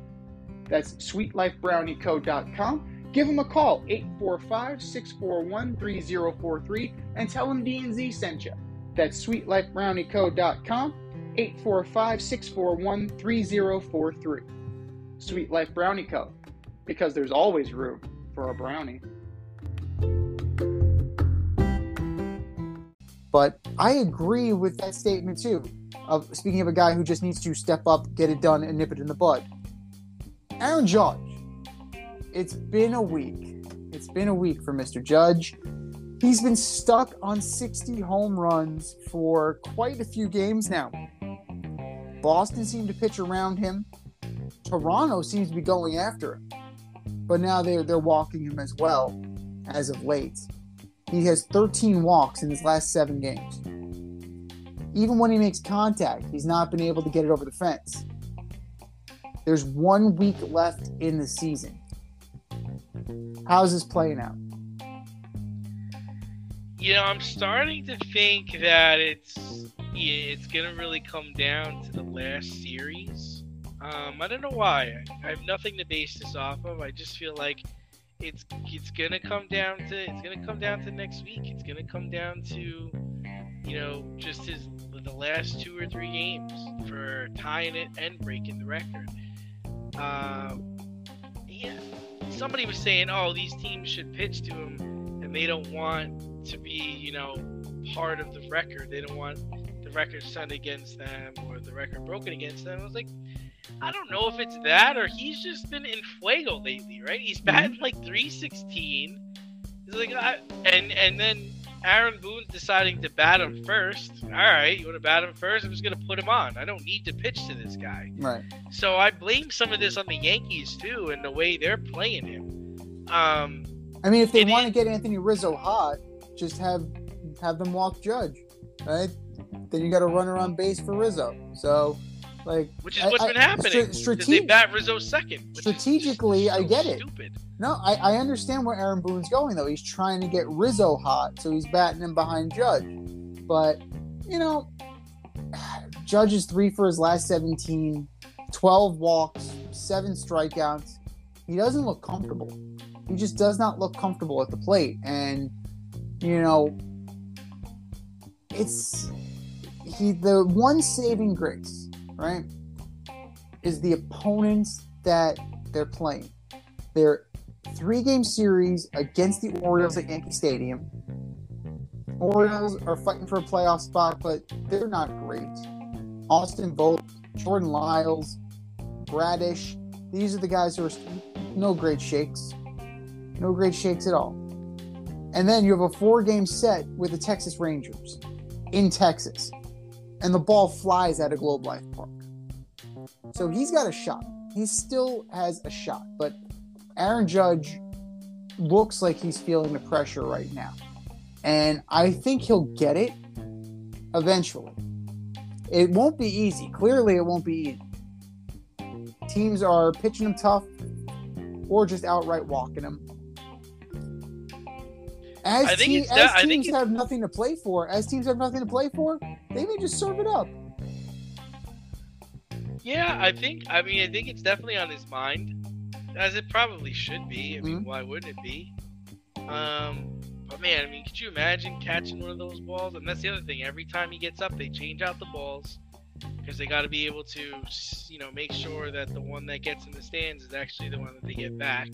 S2: That's sweetlifebrownieco.com. Give them a call, 845-641-3043, and tell them D&Z sent you. That's sweetlifebrownieco.com, 845-641-3043. Sweet Life Brownie Co. Because there's always room for a brownie. But I agree with that statement too. Of speaking of a guy who just needs to step up, get it done, and nip it in the bud. Aaron Judge. It's been a week. It's been a week for Mr. Judge. He's been stuck on 60 home runs for quite a few games now. Boston seemed to pitch around him. Toronto seems to be going after him. But now they're they're walking him as well as of late. He has 13 walks in his last seven games. Even when he makes contact, he's not been able to get it over the fence. There's one week left in the season. How's this playing out?
S3: You know, I'm starting to think that it's it's gonna really come down to the last series. Um, I don't know why. I have nothing to base this off of. I just feel like it's it's gonna come down to it's gonna come down to next week. It's gonna come down to you know just his the last two or three games for tying it and breaking the record. Um, yeah, somebody was saying, oh, these teams should pitch to him, and they don't want to be you know part of the record. They don't want the record set against them or the record broken against them. I was like. I don't know if it's that or he's just been in fuego lately, right? He's batting like 316. He's like, I, and and then Aaron Boone's deciding to bat him first. All right, you want to bat him first? I'm just gonna put him on. I don't need to pitch to this guy.
S2: Right.
S3: So I blame some of this on the Yankees too, and the way they're playing him. Um,
S2: I mean, if they want to get Anthony Rizzo hot, just have have them walk Judge, right? Then you got to run around base for Rizzo. So, like,
S3: which is
S2: I-
S3: what's
S2: I-
S3: been happening.
S2: stra-
S3: 'cause they bat Rizzo second.
S2: strategically,
S3: just
S2: I
S3: so
S2: get it.
S3: Stupid.
S2: no, I, I understand where Aaron Boone's going though. He's trying to get Rizzo hot, so he's batting him behind Judge. But you know, Judge is three for his last 17, 12 walks, seven strikeouts. He doesn't look comfortable. He just does not look comfortable at the plate. And, you know, it's he the one saving grace, right? Is the opponents that they're playing. They're three game series against the Orioles at Yankee Stadium. Orioles are fighting for a playoff spot, but they're not great. Austin Voth, Jordan Lyles, Bradish, these are the guys who are no great shakes. No great shakes at all. And then you have a four game set with the Texas Rangers in Texas. And the ball flies out of Globe Life Park. So he's got a shot. He still has a shot. But Aaron Judge looks like he's feeling the pressure right now. And I think he'll get it eventually. It won't be easy. Clearly, it won't be easy. Teams are pitching him tough or just outright walking him. As,
S3: I think
S2: te- as
S3: I think
S2: teams have nothing to play for, as teams have nothing to play for, they may just serve it up.
S3: Yeah, I think. I mean, I think it's definitely on his mind, as it probably should be. I mean,
S2: Mhm.
S3: why wouldn't it be? Um, but man, I mean, could you imagine catching one of those balls? And that's the other thing. Every time he gets up, they change out the balls because they got to be able to, you know, make sure that the one that gets in the stands is actually the one that they get back.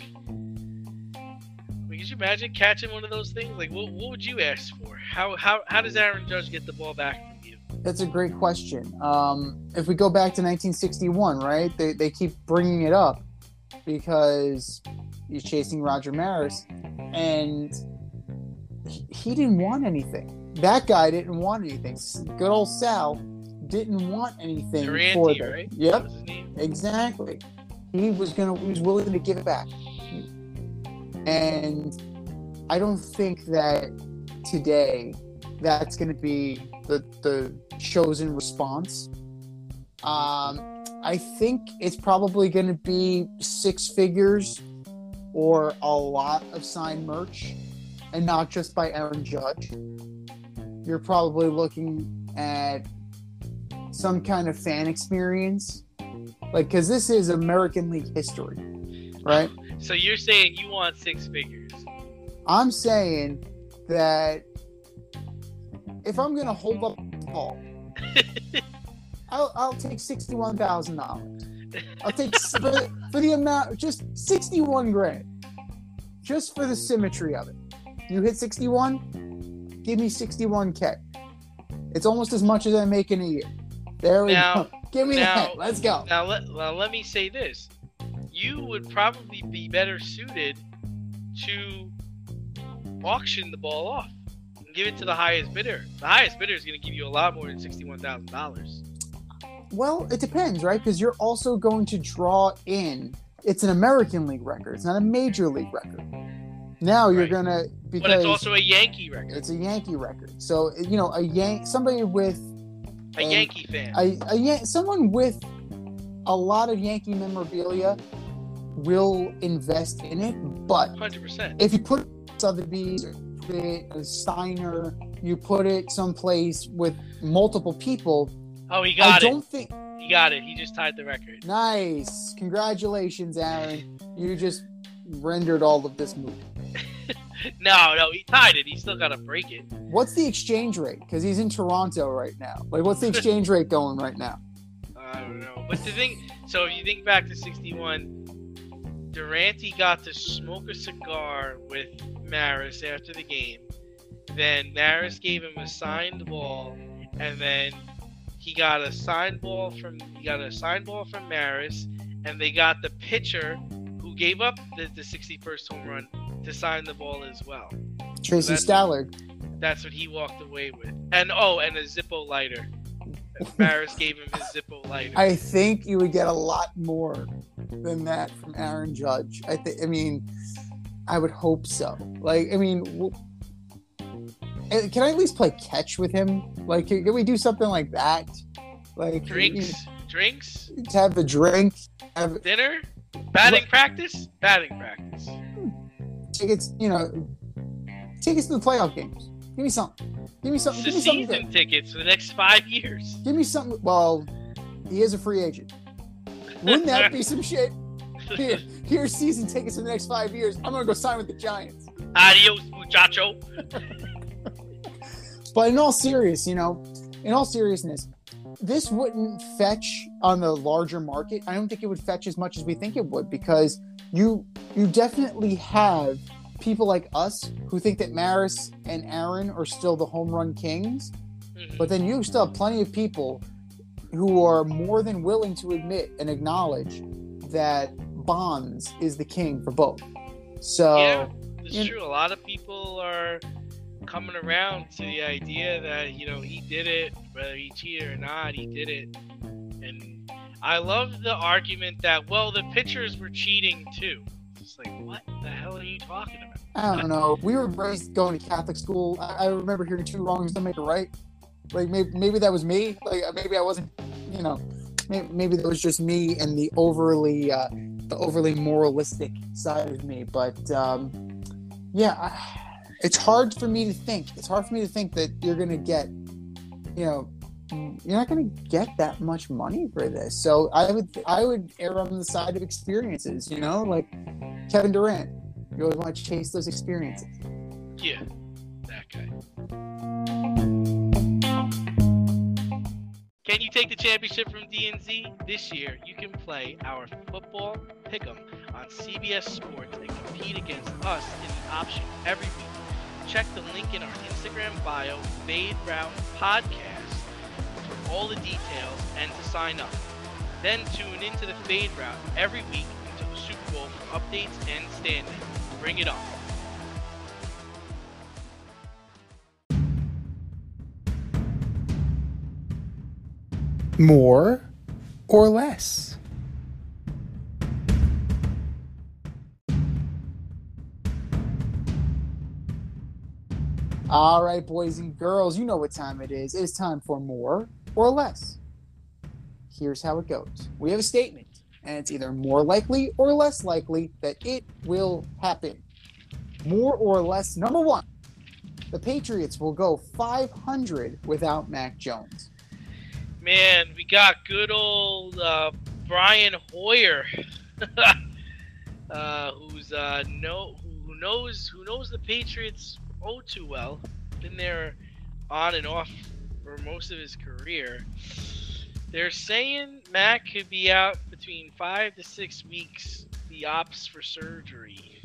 S3: Could you imagine catching one of those things? Like, what, what would you ask for? How how how does Aaron Judge get the ball back from you?
S2: That's a great question. Um, if we go back to 1961, right? They, they keep bringing it up because he's chasing Roger Maris, and he, he didn't want anything. That guy didn't want anything. Good old Sal didn't want anything for them.
S3: right?
S2: Yep,
S3: was his name.
S2: exactly. He was gonna. He was willing to give it back, and I don't think that today that's going to be the the chosen response. Um, I think it's probably going to be six figures or a lot of signed merch, and not just by Aaron Judge. You're probably looking at some kind of fan experience, like because this is American League history, right?
S3: So you're saying you want six figures?
S2: I'm saying that if I'm gonna hold up the ball, I'll, I'll take sixty-one thousand dollars. I'll take for the, for the amount, just sixty-one grand, just for the symmetry of it. You hit sixty-one, give me sixty-one k. It's almost as much as I make in a year. There we
S3: Now-
S2: go. Give me
S3: now-
S2: that. Let's go.
S3: Now let well, let me say this: you would probably be better suited to auction the ball off and give it to the highest bidder. The highest bidder is going to give you a lot more than sixty-one thousand dollars.
S2: Well, it depends, right? Because you're also going to draw in. It's an American League record. It's not a Major League record. Now you're
S3: Right.
S2: gonna because
S3: But it's also a Yankee record.
S2: it's a Yankee record. So you know a Yank somebody with
S3: A
S2: and
S3: Yankee fan.
S2: a, a Yan- someone with a lot of Yankee memorabilia will invest in it. But
S3: Hundred percent.
S2: if you put Sotheby's, or put it a Steiner, you put it someplace with multiple people.
S3: Oh, he
S2: I
S3: got it.
S2: don't think
S3: He got it. He just tied the record.
S2: Nice. Congratulations, Aaron. You just rendered all of this moot.
S3: No, no, he tied it. He still got to break it.
S2: What's the exchange rate? Because he's in Toronto right now. Like, what's the exchange rate going right now?
S3: I don't know. But the thing, so if you think back to 61, Durante got to smoke a cigar with Maris after the game. Then Maris gave him a signed ball, and then he got a signed ball from he got a signed ball from Maris, and they got the pitcher who gave up the, the 61st home run to sign the ball as well.
S2: Tracy
S3: That's-
S2: Stallard.
S3: That's what he walked away with. And oh, and a Zippo lighter. Maris gave him his Zippo lighter.
S2: I think you would get a lot more than that from Aaron Judge. I think. I mean, I would hope so. Like, I mean, w- eh, can I at least play catch with him? Like, can, can we do something like that? Like,
S3: drinks, drinks,
S2: to have the drink, have
S3: dinner, batting practice, batting practice.
S2: tickets. You know, tickets to the playoff games. Give me something. Give me something.
S3: The
S2: Give me something.
S3: season
S2: Good.
S3: tickets for the next five years.
S2: Give me something. Well, he is a free agent. Wouldn't that be some shit? Here, here's season tickets for the next five years. I'm gonna go sign with the Giants.
S3: Adios, muchacho.
S2: But in all serious, you know, in all seriousness, this wouldn't fetch on the larger market. I don't think it would fetch as much as we think it would because you you definitely have people like us who think that Maris and Aaron are still the home run kings,
S3: Mhm.
S2: but then you still have plenty of people who are more than willing to admit and acknowledge that Bonds is the king for both. So
S3: yeah, it's true. A lot of people are coming around to the idea that you know he did it, whether he cheated or not, he did it. And I love the argument that well, the pitchers were cheating too. It's like, what the hell are you talking about?
S2: I don't know. We were raised going to Catholic school. I, I remember hearing two wrongs don't make a right. Like maybe maybe that was me. Like maybe I wasn't. You know, maybe, maybe that was just me and the overly uh, the overly moralistic side of me. But um, yeah, I, it's hard for me to think. It's hard for me to think that you're gonna get. You know, you're not gonna get that much money for this. So I would I would err on the side of experiences. You know, like Kevin Durant. You always want to chase those experiences.
S3: Yeah, that guy. Can you take the championship from DNZ? This year, you can play our football pick'em on CBS Sports and compete against us in the option every week. Check the link in our Instagram bio, Fade Route Podcast, for all the details and to sign up. Then tune into the Fade Route every week until the Super Bowl for updates and standings. Bring it on.
S2: More or less? All right, boys and girls, you know what time it is. It's time for more or less. Here's how it goes we have a statement, and it's either more likely or less likely that it will happen. More or less, number one, the Patriots will go 500 without Mac Jones.
S3: Man, we got good old uh, Brian Hoyer, uh, who's uh, know who knows who knows the Patriots oh too well. Been there on and off for most of his career. They're saying Mac could be out between five to six weeks. The ops for surgery.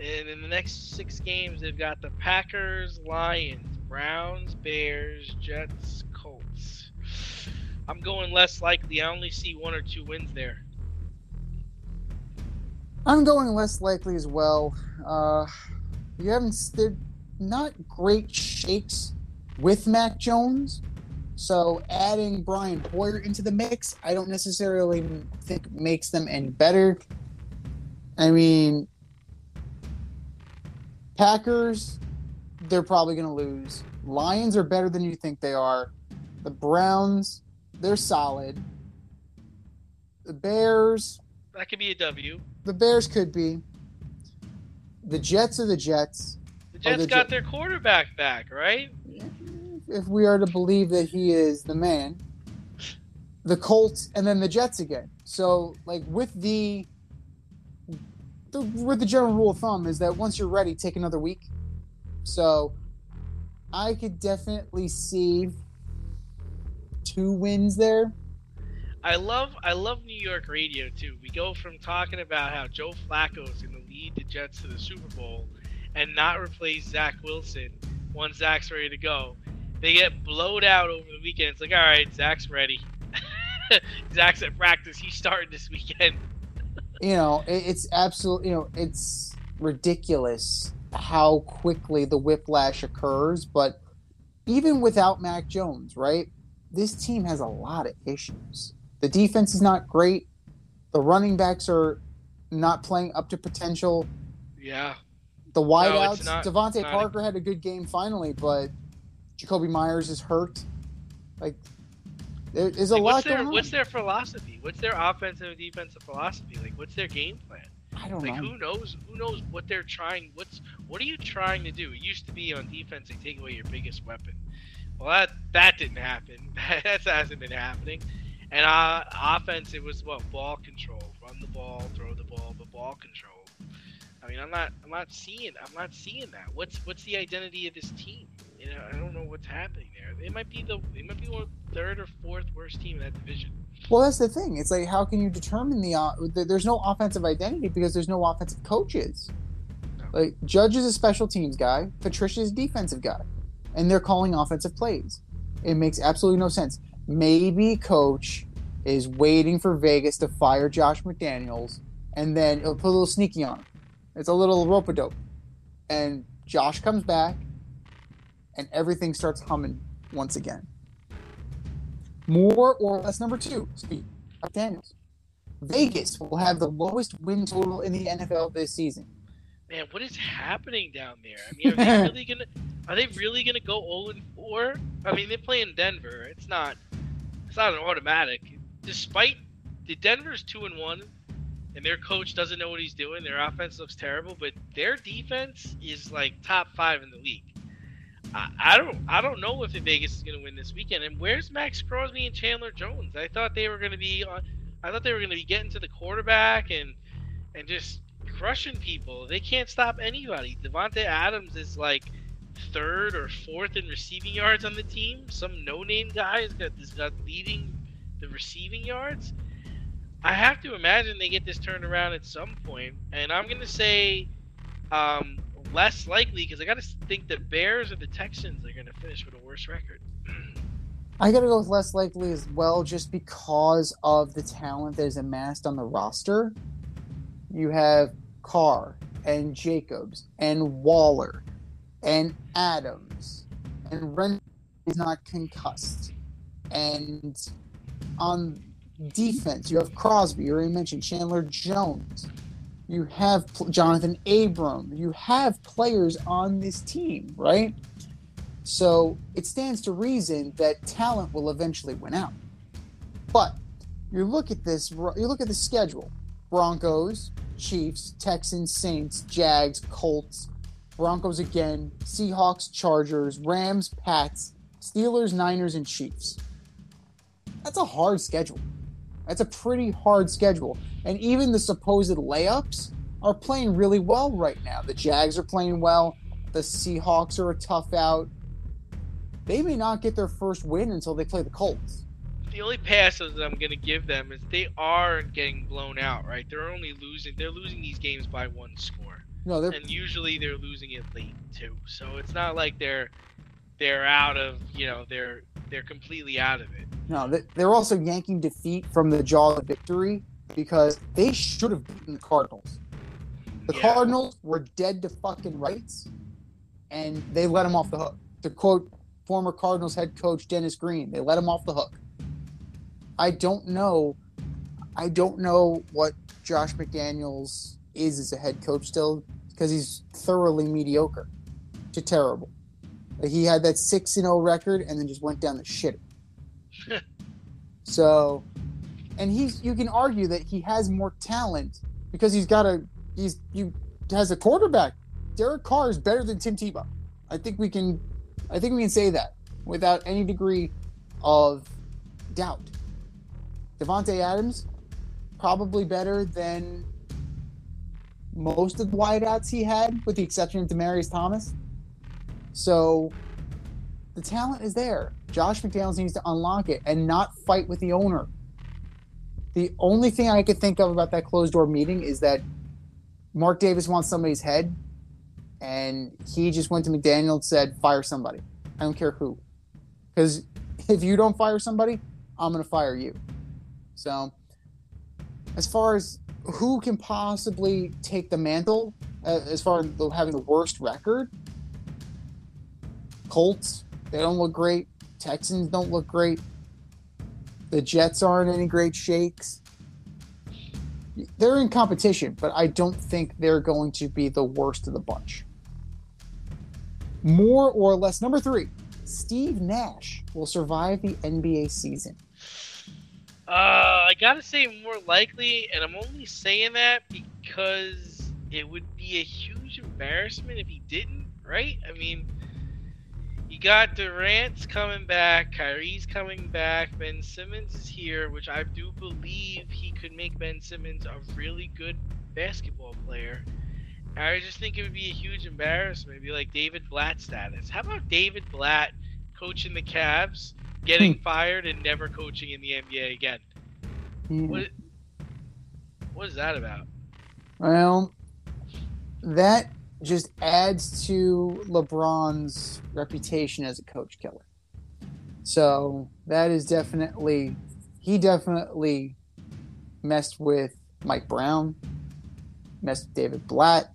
S3: And in the next six games, they've got the Packers, Lions, Browns, Bears, Jets. I'm going less likely. I only see one or two wins there.
S2: I'm going less likely as well. Uh, you haven't. They're not great shakes with Mac Jones, so adding Brian Hoyer into the mix, I don't necessarily think makes them any better. I mean, Packers, they're probably going to lose. Lions are better than you think they are. The Browns, they're solid. The Bears,
S3: That could be a W.
S2: the Bears could be. The Jets are the Jets.
S3: The Jets
S2: the
S3: got
S2: Jet-
S3: their quarterback back, right?
S2: If we are to believe that he is the man. The Colts and then the Jets again. So, like with the, the with the general rule of thumb is that once you're ready, take another week. So, I could definitely see two wins there.
S3: I love I love New York radio too. We go from talking about how Joe Flacco is going to lead the Jets to the Super Bowl and not replace Zach Wilson once Zach's ready to go. They get blowed out over the weekend. It's like, all right, Zach's ready. Zach's at practice. He's starting this weekend.
S2: you know, it's absolutely, you know, it's ridiculous how quickly the whiplash occurs. But even without Mac Jones, right, this team has a lot of issues. The defense is not great. The running backs are not playing up to potential.
S3: Yeah.
S2: The wideouts,
S3: not- DeVante not a-
S2: Parker had a good game finally, but Jakobi Meyers is hurt. Like, there is a
S3: Like,
S2: lot
S3: what's their
S2: going on.
S3: what's their philosophy? What's their offensive and defensive philosophy? Like, what's their game plan?
S2: I don't
S3: Like
S2: know.
S3: who knows? Who knows what they're trying? What's what are you trying to do? It used to be on defense they take away your biggest weapon. Well, that that didn't happen. that hasn't been happening. And uh, offense, it was what ball control, run the ball, throw the ball, but ball control. I mean, I'm not I'm not seeing I'm not seeing that. What's what's the identity of this team? You know, I don't know what's happening there. They might be the they might be one third or fourth worst team in that division.
S2: Well, that's the thing. It's like, how can you determine the? Uh, there's no offensive identity because there's no offensive coaches.
S3: No.
S2: Like Judge is a special teams guy, Patricia's defensive guy, and they're calling offensive plays. It makes absolutely no sense. Maybe coach is waiting for Vegas to fire Josh McDaniels, and then he'll put a little sneaky on him. It's a little rope a dope, and Josh comes back, and everything starts humming once again. More or less, number two, speak McDaniels. Vegas will have the lowest win total in the NFL this season.
S3: Man, what is happening down there? I mean, are they really gonna are they really gonna go 0 and 4? I mean, they play in Denver. It's not it's not an automatic. Despite the Denver's two and one, and their coach doesn't know what he's doing. Their offense looks terrible, but their defense is like top five in the league. I, I don't I don't know if Vegas is gonna win this weekend. And where's Maxx Crosby and Chandler Jones? I thought they were gonna be on. I thought they were gonna be getting to the quarterback and and just crushing people. They can't stop anybody. Davante Adams is like third or fourth in receiving yards on the team. Some no-name guy is got is got leading the receiving yards. I have to imagine they get this turned around at some point, and I'm gonna say um, less likely because I gotta think the Bears or the Texans are gonna finish with a worse record.
S2: I gotta go with less likely as well, just because of the talent that is amassed on the roster. You have Carr and Jacobs and Waller and Adams and Ren is not concussed. And on defense, you have Crosby, you already mentioned Chandler Jones. You have Johnathan Abram. You have players on this team, right? So it stands to reason that talent will eventually win out. But you look at this, you look at the schedule: Broncos, Chiefs, Texans, Saints, Jags, Colts, Broncos again, Seahawks, Chargers, Rams, Pats, Steelers, Niners, and Chiefs. That's a hard schedule. That's a pretty hard schedule. And even the supposed layups are playing really well right now. The Jags are playing well. The Seahawks are a tough out. They may not get their first win until they play the Colts.
S3: The only passes I'm gonna give them is they are getting blown out, right? They're only losing. They're losing these games by one score,
S2: No, they're
S3: and usually they're losing it late too. So it's not like they're they're out of you know they're they're completely out of it.
S2: no, they- they're also yanking defeat from the jaws of victory because they should have beaten the Cardinals. The
S3: Yeah.
S2: Cardinals were dead to fucking rights, and they let them off the hook. To quote former Cardinals head coach Dennis Green, they let him off the hook. I don't know. I don't know what Josh McDaniels is as a head coach still because he's thoroughly mediocre to terrible. Like he had that six and zero record and then just went down the shit. so, and he's you can argue that he has more talent because he's got a he's you has a quarterback. Derek Carr is better than Tim Tebow. I think we can I think we can say that without any degree of doubt. Davante Adams probably better than most of the wideouts he had, with the exception of Demaryius Thomas. So the talent is there. Josh McDaniels needs to unlock it and not fight with the owner. The only thing I could think of about that closed door meeting is that Mark Davis wants somebody's head, and he just went to McDaniel and said, "Fire somebody. I don't care who, because if you don't fire somebody, I'm going to fire you." So, as far as who can possibly take the mantle, uh, as far as having the worst record, Colts, they don't look great. Texans don't look great. The Jets aren't any great shakes. They're in competition, but I don't think they're going to be the worst of the bunch. More or less, number three, Steve Nash will survive the NBA season.
S3: Uh, I gotta say more likely, and I'm only saying that because it would be a huge embarrassment if he didn't, right? I mean, you got Durant's coming back, Kyrie's coming back, Ben Simmons is here, which I do believe he could make Ben Simmons a really good basketball player. I just think it would be a huge embarrassment. It'd be like David Blatt status. How about David Blatt coaching the Cavs, getting fired, and never coaching in the NBA again? What? What is that about?
S2: Well, that just adds to LeBron's reputation as a coach killer. So that is definitely he definitely messed with Mike Brown, messed with David Blatt.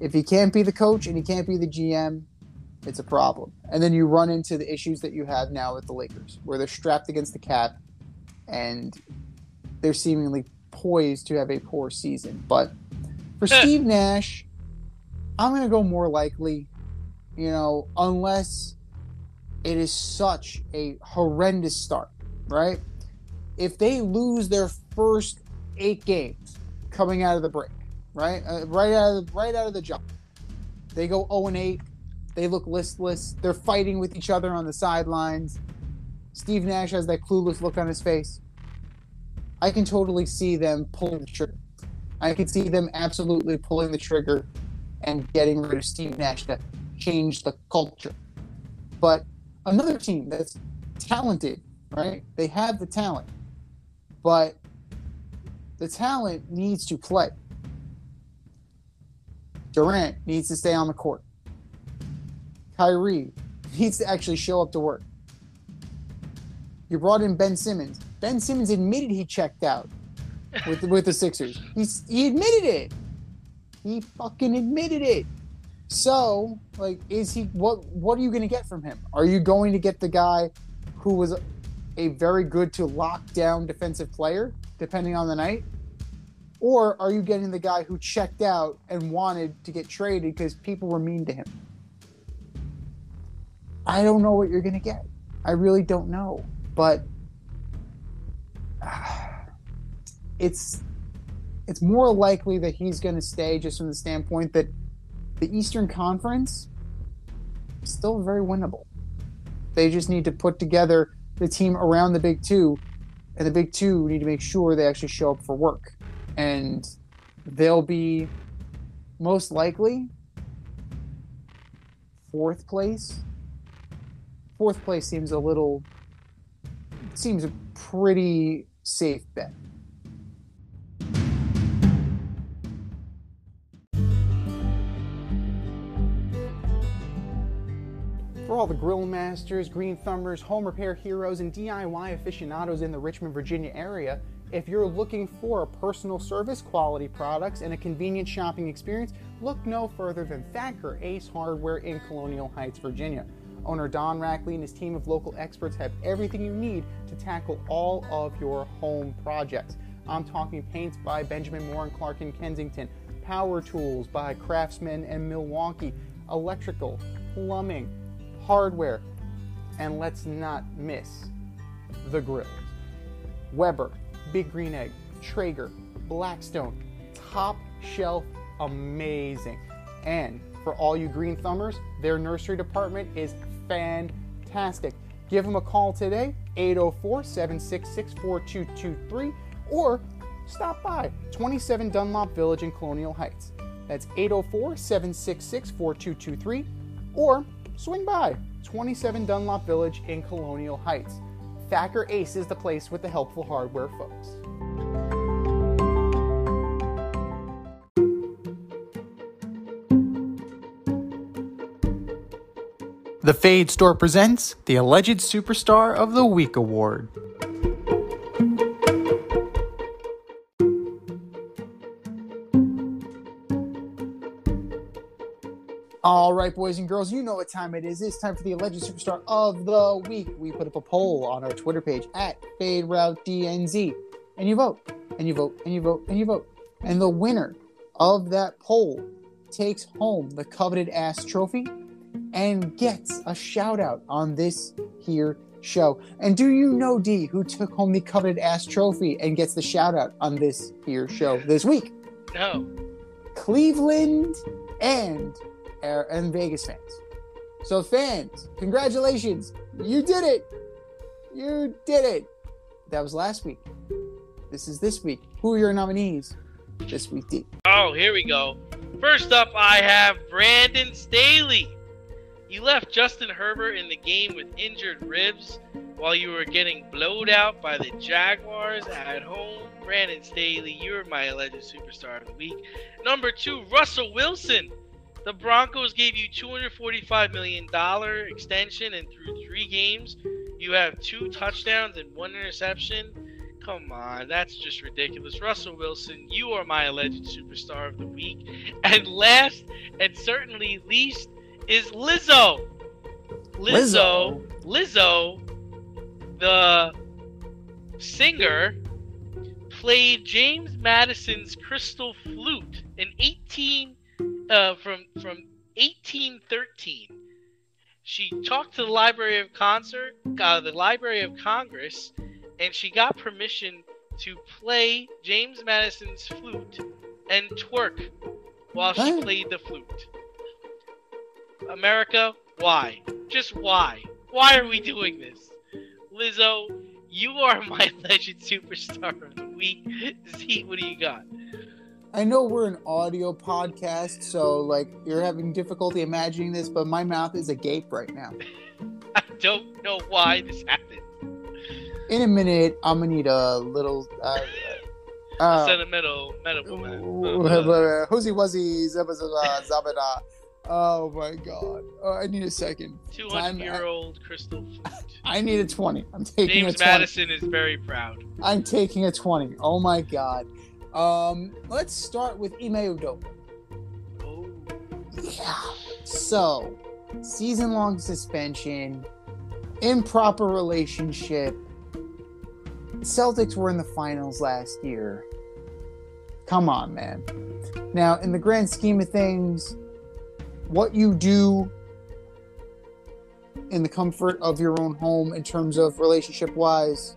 S2: If he can't be the coach and he can't be the GM, it's a problem. And then you run into the issues that you have now with the Lakers, where they're strapped against the cap and they're seemingly poised to have a poor season. But for Steve Nash, I'm going to go more likely, you know, unless it is such a horrendous start, right? If they lose their first eight games coming out of the break, right, uh, right out of the, right out of the jump, they go 0 and 8. They look listless. They're fighting with each other on the sidelines. Steve Nash has that clueless look on his face. I can totally see them pulling the trigger. I can see them absolutely pulling the trigger and getting rid of Steve Nash to change the culture. But another team that's talented, right? They have the talent, but the talent needs to play. Durant needs to stay on the court. Kyrie needs to actually show up to work. You brought in Ben Simmons. Ben Simmons admitted he checked out with the, with the Sixers. He's he admitted it. He fucking admitted it. So, like, is he what? What are you going to get from him? Are you going to get the guy who was a very good to lock down defensive player, depending on the night, or are you getting the guy who checked out and wanted to get traded because people were mean to him? I don't know what you're going to get. I really don't know, but it's it's more likely that he's going to stay just from the standpoint that the Eastern Conference is still very winnable. They just need to put together the team around the Big Two, and the Big Two need to make sure they actually show up for work. And they'll be most likely fourth place. Fourth place seems a little seems a pretty safe bet. For all the grill masters, green thumbers, home repair heroes, and DIY aficionados in the Richmond, Virginia area, if you're looking for a personal service, quality products, and a convenient shopping experience, look no further than Thacker Ace Hardware in Colonial Heights, Virginia. Owner Don Rackley and his team of local experts have everything you need to tackle all of your home projects. I'm talking paints by Benjamin Moore and Clark in Kensington, power tools by Craftsman and Milwaukee, electrical, plumbing, hardware, and let's not miss the grills. Weber, Big Green Egg, Traeger, Blackstone, top shelf, amazing. And for all you green thumbers, their nursery department is fantastic. Give them a call today, 804 766 4223, or stop by 27 Dunlop Village in Colonial Heights. That's 804 766 4223, or swing by 27 Dunlop Village in Colonial Heights. Thacker Ace is the place with the helpful hardware folks. The Fade Store presents the Alleged Superstar of the Week Award. All right, boys and girls, you know what time it is. It's time for the alleged superstar of the week. We put up a poll on our Twitter page at FadeRouteDNZ, and you vote, and you vote, and you vote, and you vote. And the winner of that poll takes home the coveted ass trophy and gets a shout out on this here show. And do you know D who took home the coveted ass trophy and gets the shout out on this here show this week?
S3: No.
S2: Cleveland and and Vegas fans. So fans, congratulations. You did it. You did it. That was last week. This is this week. Who are your nominees this week, D?
S3: Oh, here we go. First up, I have Brandon Staley. You left Justin Herbert in the game with injured ribs while you were getting blowed out by the Jaguars at home. Brandon Staley, you're my alleged superstar of the week. Number two, Russell Wilson. The Broncos gave you $245 million extension, and through three games, you have two touchdowns and one interception. Come on, that's just ridiculous. Russell Wilson, you are my alleged superstar of the week. And last and certainly least is Lizzo. Lizzo, Lizzo, the singer, played James Madison's crystal flute in 18 uh, from from 1813. She talked to the Library of Concert, uh, the Library of Congress, and she got permission to play James Madison's flute and twerk while she played the flute. America, why? Just why? Why are we doing this? Lizzo, you are my legend superstar of the week. Z, what do you got?
S2: I know we're an audio podcast, so like you're having difficulty imagining this, but my mouth is agape right now.
S3: I don't know why this happened.
S2: In a minute, I'm gonna need a little. Uh, uh,
S3: Sentimental medical man.
S2: Hoozy wuzzy zabba zabada. Oh my god! Oh, I need a second.
S3: Two
S2: Time-
S3: hundred year old crystal flute.
S2: I need a twenty. I'm taking
S3: James
S2: a twenty.
S3: Madison is very proud.
S2: I'm taking a twenty. Oh my god. Um, let's start with Ime Udoka.
S3: Oh,
S2: Yeah. So, season long suspension, improper relationship. Celtics were in the finals last year. Come on, man. Now, in the grand scheme of things, what you do in the comfort of your own home in terms of relationship wise,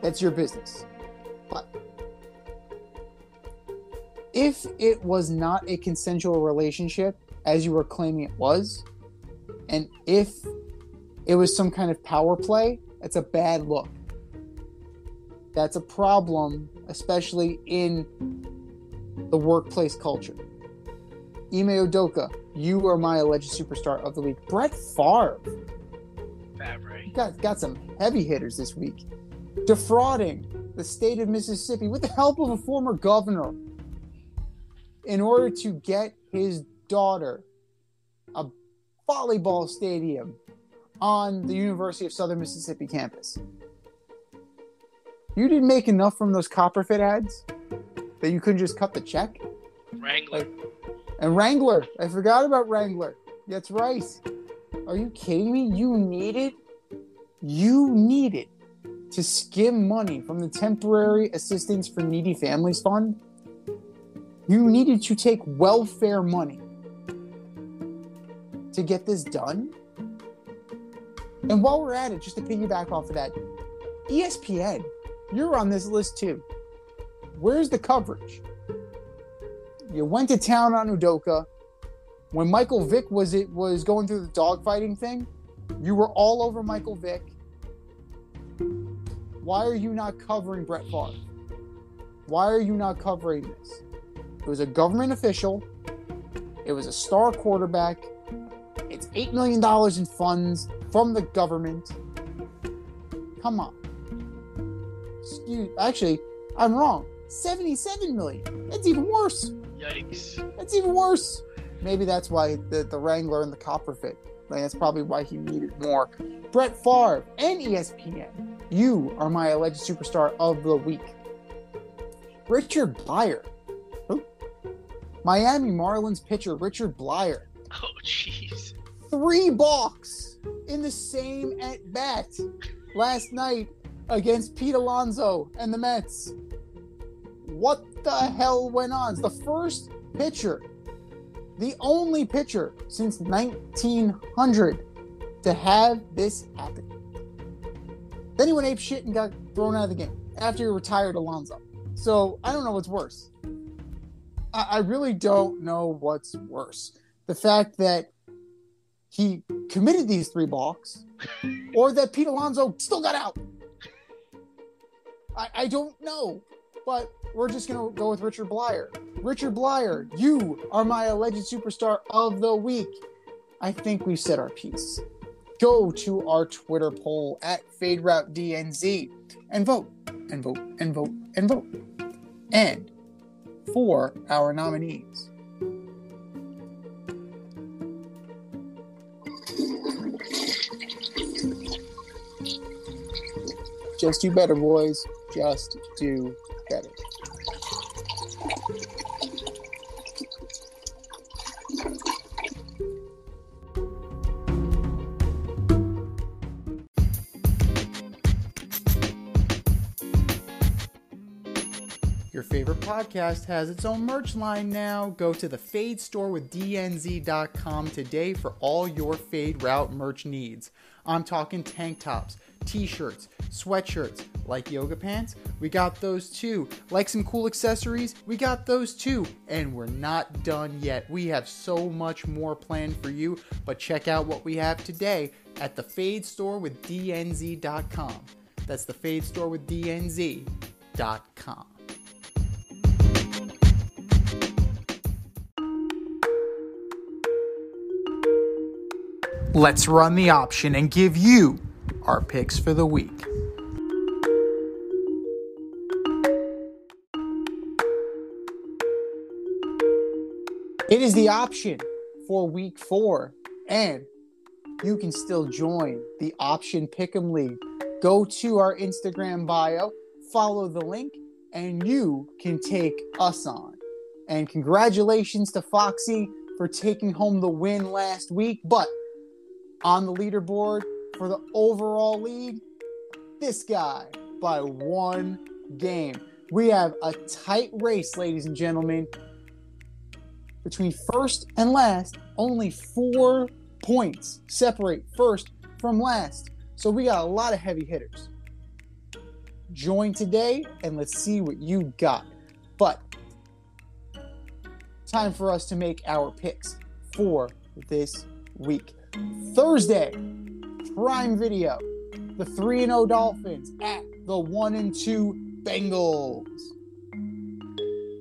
S2: that's your business. But if it was not a consensual relationship, as you were claiming it was, and if it was some kind of power play, that's a bad look. That's a problem, especially in the workplace culture. Ime Udoka, you are my alleged superstar of the week. Brett Favre,
S3: Favre.
S2: got got some heavy hitters this week, defrauding the state of Mississippi with the help of a former governor in order to get his daughter a volleyball stadium on the University of Southern Mississippi campus. You didn't make enough from those Copperfit ads that you couldn't just cut the check?
S3: Wrangler.
S2: And Wrangler, I forgot about Wrangler. That's right. Are you kidding me? You needed, you needed to skim money from the Temporary Assistance for Needy Families Fund. You needed to take welfare money to get this done. And while we're at it, just to piggyback off of that, ESPN, you're on this list too. Where's the coverage? You went to town on Udoka. When Michael Vick was it was going through the dogfighting thing, you were all over Michael Vick. Why are you not covering Brett Favre? Why are you not covering this? It was a government official. It was a star quarterback. It's $8 million in funds from the government. Come on. Excuse actually, I'm wrong. 77 million. That's even worse.
S3: Yikes.
S2: That's even worse. Maybe that's why the, the Wrangler and the Copper fit. Like, that's probably why he needed more. Brett Favre and ESPN. You are my alleged superstar of the week. Richard Bleier. Who? Miami Marlins pitcher Richard Bleier.
S3: Oh, jeez.
S2: Three balks in the same at bat last night against Pete Alonso and the Mets. What the hell went on? It's the first pitcher, the only pitcher since 1900 to have this happen. Then he went ape shit and got thrown out of the game after he retired Alonso. So I don't know what's worse. I, I really don't know what's worse. The fact that he committed these three balks or that Pete Alonso still got out. I, I don't know, but we're just going to go with Richard Bleier. Richard Bleier, you are my alleged superstar of the week. I think we've said our piece. Go to our Twitter poll at FadeRouteDNZ and vote and vote and vote and vote. And for our nominees. Just do better, boys. Just do better. Your favorite podcast has its own merch line now. Go to the Fade store with DNZ.com today for all your Fade Route merch needs. I'm talking tank tops, t shirts, sweatshirts, like yoga pants, we got those too. Like some cool accessories, we got those too. And we're not done yet. We have so much more planned for you, but check out what we have today at the Fade store with DNZ.com. That's the Fade store with DNZ.com. Let's run the option and give you our picks for the week. It is the option for week four, and you can still join the Option Pick'em League. Go to our Instagram bio, follow the link, and you can take us on. And congratulations to Foxy for taking home the win last week. But on the leaderboard for the overall lead, this guy by one game. We have a tight race, ladies and gentlemen. Between first and last, only four points separate first from last. So we got a lot of heavy hitters. Join today and let's see what you got. But time for us to make our picks for this week. Thursday, Prime Video, the 3 0 Dolphins at the 1 and 2 Bengals.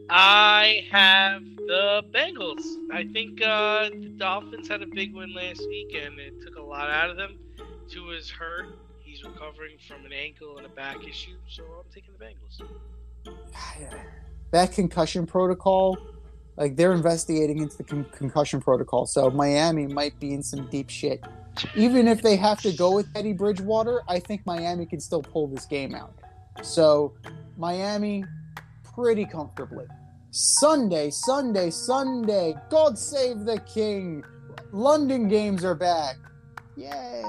S3: I have the Bengals. I think uh, the Dolphins had a big win last week, and it took a lot out of them. Tua is hurt. He's recovering from an ankle and a back issue, so I'm taking the Bengals.
S2: That concussion protocol, like they're investigating into the con- concussion protocol. So Miami might be in some deep shit. Even if they have to go with Teddy Bridgewater, I think Miami can still pull this game out. So Miami, pretty comfortably. Sunday, Sunday, Sunday. God save the king. London games are back. Yay.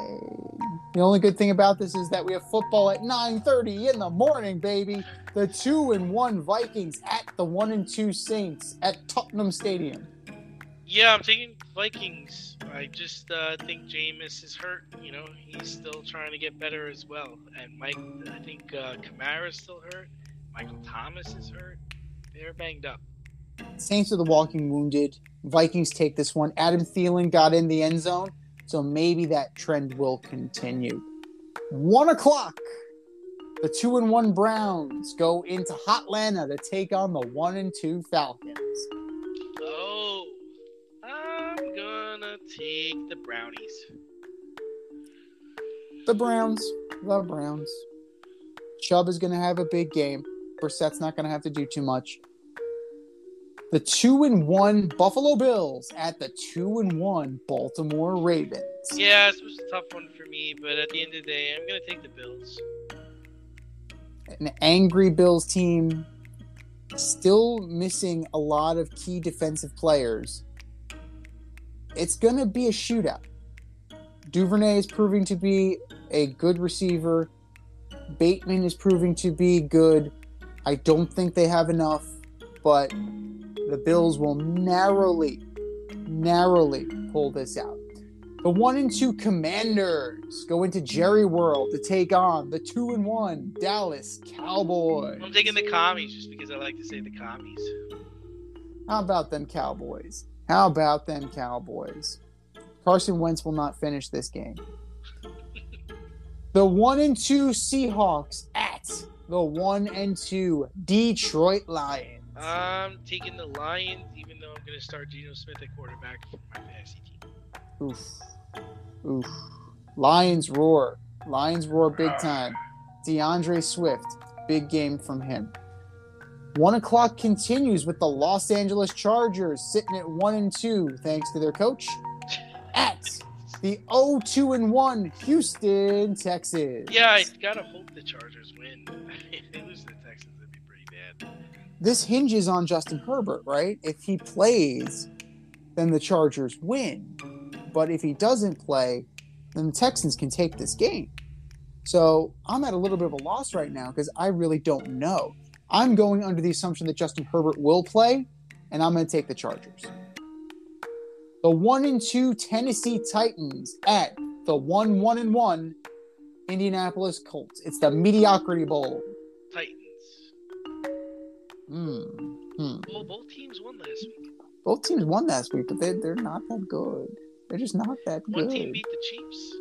S2: The only good thing about this is that we have football at 9:30 in the morning, baby. The 2 and 1 Vikings at the 1 and 2 Saints at Tottenham Stadium.
S3: Yeah, I'm taking Vikings. I just uh, think Jameis is hurt. You know, he's still trying to get better as well. And Mike, I think uh, Kamara's still hurt. Michael Thomas is hurt. They're banged up.
S2: Saints are the walking wounded. Vikings take this one. Adam Thielen got in the end zone, so maybe that trend will continue. One o'clock. The two and one Browns go into Hotlanta to take on the one and two Falcons.
S3: Oh, I'm gonna take the Brownies.
S2: The Browns, the Browns. Chubb is going to have a big game. Brissett's not going to have to do too much. The two and one Buffalo Bills at the two and one Baltimore Ravens.
S3: Yeah, this was a tough one for me, but at the end of the day, I'm gonna take the Bills.
S2: An angry Bills team, still missing a lot of key defensive players. It's going to be a shootout. Duvernay is proving to be a good receiver. Bateman is proving to be good. I don't think they have enough, but the Bills will narrowly, narrowly pull this out. The one and two Commanders go into Jerry World to take on the two and one Dallas Cowboys.
S3: I'm taking the commies just because I like to say the commies.
S2: How about them Cowboys? How about them Cowboys? Carson Wentz will not finish this game. The one and two Seahawks at the one and two Detroit Lions.
S3: I'm taking the Lions, even though I'm gonna start Geno Smith at quarterback for my fantasy team.
S2: Oof. Oof. Lions roar. Lions roar big time. DeAndre Swift. Big game from him. One o'clock continues with the Los Angeles Chargers sitting at one and two, thanks to their coach. At the 0-2 and 1 Houston Texans.
S3: Yeah, I gotta hope the Chargers win.
S2: This hinges on Justin Herbert, right? If he plays, then the Chargers win. But if he doesn't play, then the Texans can take this game. So I'm at a little bit of a loss right now because I really don't know. I'm going under the assumption that Justin Herbert will play, and I'm going to take the Chargers. The one and two Tennessee Titans at the one one and one Indianapolis Colts. It's the Mediocrity Bowl. Hmm. Hmm.
S3: Well, both teams won last week.
S2: Both teams won last week, but they, they're not that good. They're just not that
S3: One
S2: good.
S3: One team beat the Chiefs.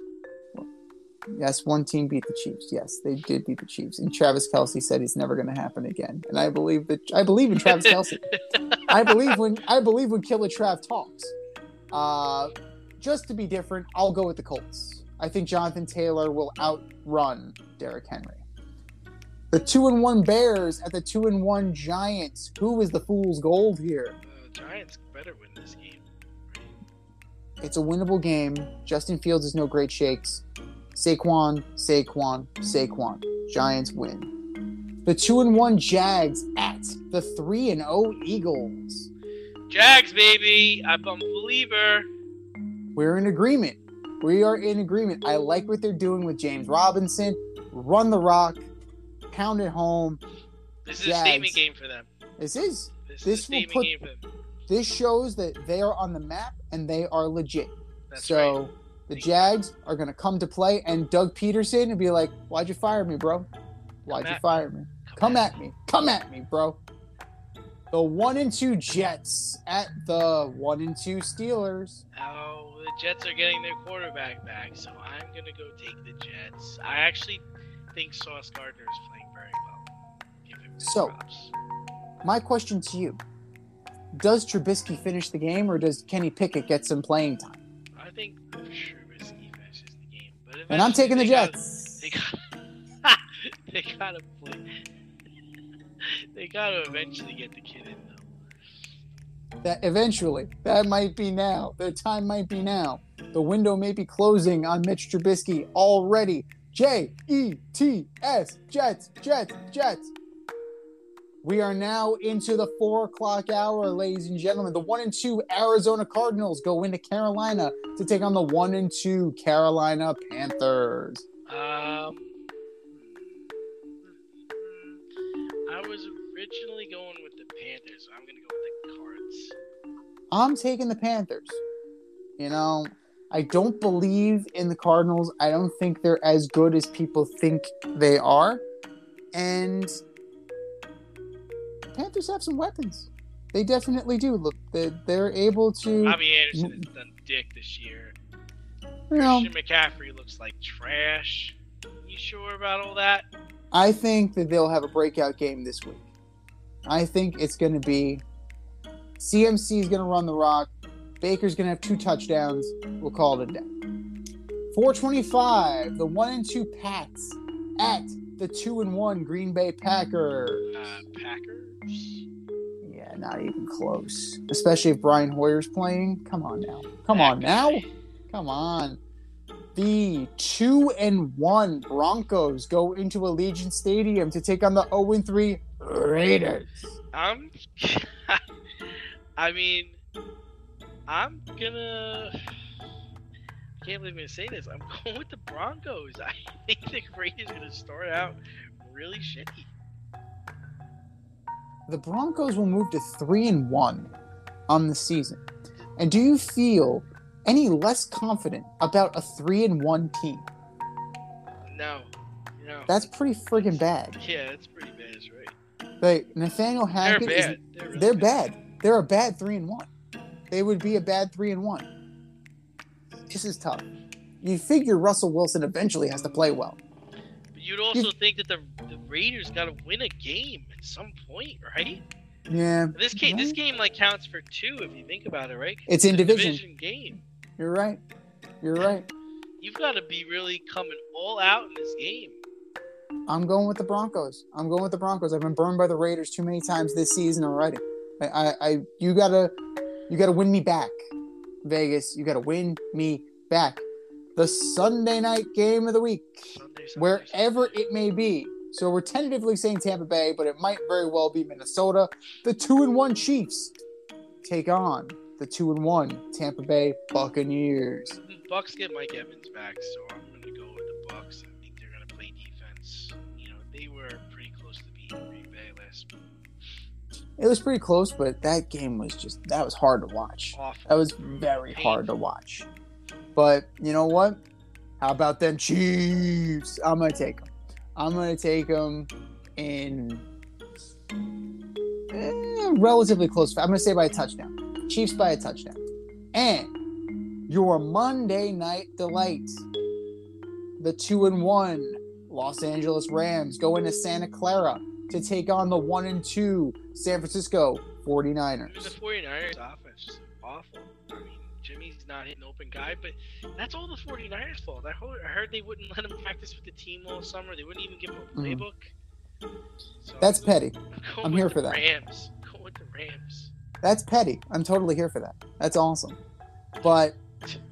S2: yes, one team beat the Chiefs. Yes, they did beat the Chiefs. And Travis Kelce said it's never going to happen again. And I believe that I believe in Travis Kelce. I believe when I believe when Killer Trav talks. Uh, just to be different, I'll go with the Colts. I think Jonathan Taylor will outrun Derrick Henry. The two and one Bears at the two and one Giants. Who is the fool's gold here?
S3: The Giants better win this game.
S2: It's a winnable game. Justin Fields is no great shakes. Saquon, Saquon, Saquon. Giants win. The two and one Jags at the three and zero Eagles.
S3: Jags, baby. I'm a believer.
S2: We're in agreement. We are in agreement. I like what they're doing with James Robinson. Run the rock, pound it home.
S3: This is
S2: Jags.
S3: a statement game for them.
S2: This is
S3: This,
S2: This
S3: is a
S2: will
S3: statement
S2: put-
S3: game for them.
S2: this shows that they are on the map and they are legit.
S3: That's
S2: so
S3: right.
S2: the Jags are going to come to play, and Doug Pederson will be like, "Why'd you fire me, bro? Why'd you fire me? Come at me. Come at me, bro." The one and two Jets at the one and two Steelers.
S3: Oh, the Jets are getting their quarterback back, so I'm gonna go take the Jets. I actually think Sauce Gardner is playing
S2: So-. My question to you: Does Trubisky finish the game, or does Kenny Pickett get some playing time?
S3: I think Trubisky finishes the game, but
S2: And I'm taking the
S3: they gotta-
S2: Jets.
S3: They got. they gotta play. they gotta eventually get the kid in though.
S2: That eventually, that might be now. The time might be now. The window may be closing on Mitch Trubisky already. J E T S Jets, Jets, Jets. We are now into the four o'clock hour, ladies and gentlemen. The one and two Arizona Cardinals go into Carolina to take on the one and two Carolina Panthers.
S3: Um, I was originally going with the Panthers. I'm gonna go with the Cards.
S2: I'm taking the Panthers. You know, I don't believe in the Cardinals. I don't think they're as good as people think they are. And Panthers have some weapons. They definitely do. Look, they, they're able to.
S3: Robbie Anderson has done dick this year.
S2: You know,
S3: Christian McCaffrey looks like trash. You sure about all that?
S2: I think that they'll have a breakout game this week. I think it's going to be CMC is going to run the rock. Baker's going to have two touchdowns. We'll call it a day. 425, the one and two Pats at the two and one Green Bay Packers.
S3: Uh, Packers.
S2: Yeah, not even close. Especially if Brian Hoyer's playing. Come on now. Come on now. Come on. The two and one Broncos go into Allegiant Stadium to take on the 0 and 3 Raiders.
S3: I'm. I mean, I'm gonna. I can't believe I'm gonna say this. I'm going with the Broncos. I think the Raiders are gonna start out really shitty.
S2: The Broncos will move to 3 and 1 on the season. And do you feel any less confident about a 3 and 1 team?
S3: No, no.
S2: That's pretty friggin' bad.
S3: yeah, that's pretty bad, that's right?
S2: Like Nathaniel
S3: They're
S2: Hackett is.
S3: They're, really
S2: they're bad. They're a bad three and one. They would be a bad three and one. This is tough. You figure Russell Wilson eventually has to play well.
S3: You'd also think that the the Raiders got to win a game at some point, right?
S2: Yeah,
S3: This game, this game like counts for two if you think about it, right?
S2: It's in
S3: a
S2: division.
S3: game.
S2: You're right. You're right.
S3: You've got to be really coming all out in this game.
S2: I'm going with the Broncos. I'm going with the Broncos. I've been burned by the Raiders too many times this season already. I, I, I you gotta, you gotta win me back, Vegas. You gotta win me back. The Sunday night game of the week,
S3: Sunday, Sunday,
S2: wherever
S3: Sunday.
S2: it may be. So we're tentatively saying Tampa Bay, but it might very well be Minnesota. The two and one Chiefs take on the two and one Tampa Bay Buccaneers.
S3: The Bucs get Mike Evans back, so I'm going to go with the Bucs. I think they're going to play defense. You know, they were pretty close to beating Green Bay last week.
S2: It was pretty close, but that game was just that was hard to watch.
S3: awful.
S2: That was very hard to watch. But you know what? How about them Chiefs? I'm gonna take them. I'm gonna take them in eh, relatively close. I'm gonna say by a touchdown. Chiefs by a touchdown. And your Monday night delight, the two and one Los Angeles Rams go into Santa Clara to take on the one and two San Francisco 49ers.
S3: The 49ers offense awful. Jimmy's not hitting open guy, but that's all the 49ers' fault. I heard, I heard they wouldn't let him practice with the team all summer. They wouldn't even give him a
S2: Mhm.
S3: playbook. So
S2: That's petty.
S3: I'm,
S2: I'm here for that.
S3: Rams. Go with the Rams.
S2: That's petty. I'm totally here for that. That's awesome. But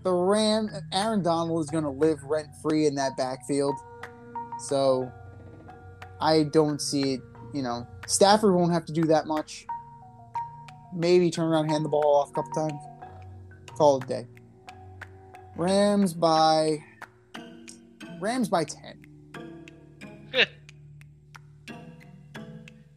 S2: the Ram, Aaron Donald is going to live rent free in that backfield. So I don't see it. You know, Stafford won't have to do that much. Maybe turn around, hand the ball off a couple times. Call it a day. Rams by Rams by ten.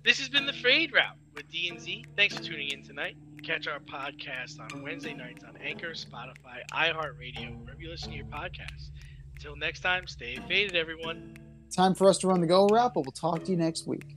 S3: This has been the Fade Route with D and Z. Thanks for tuning in tonight. Catch our podcast on Wednesday nights on Anchor, Spotify, iHeartRadio, wherever you listen to your podcasts. Until next time, stay faded, everyone.
S2: Time for us to run the go route, but we'll talk to you next week.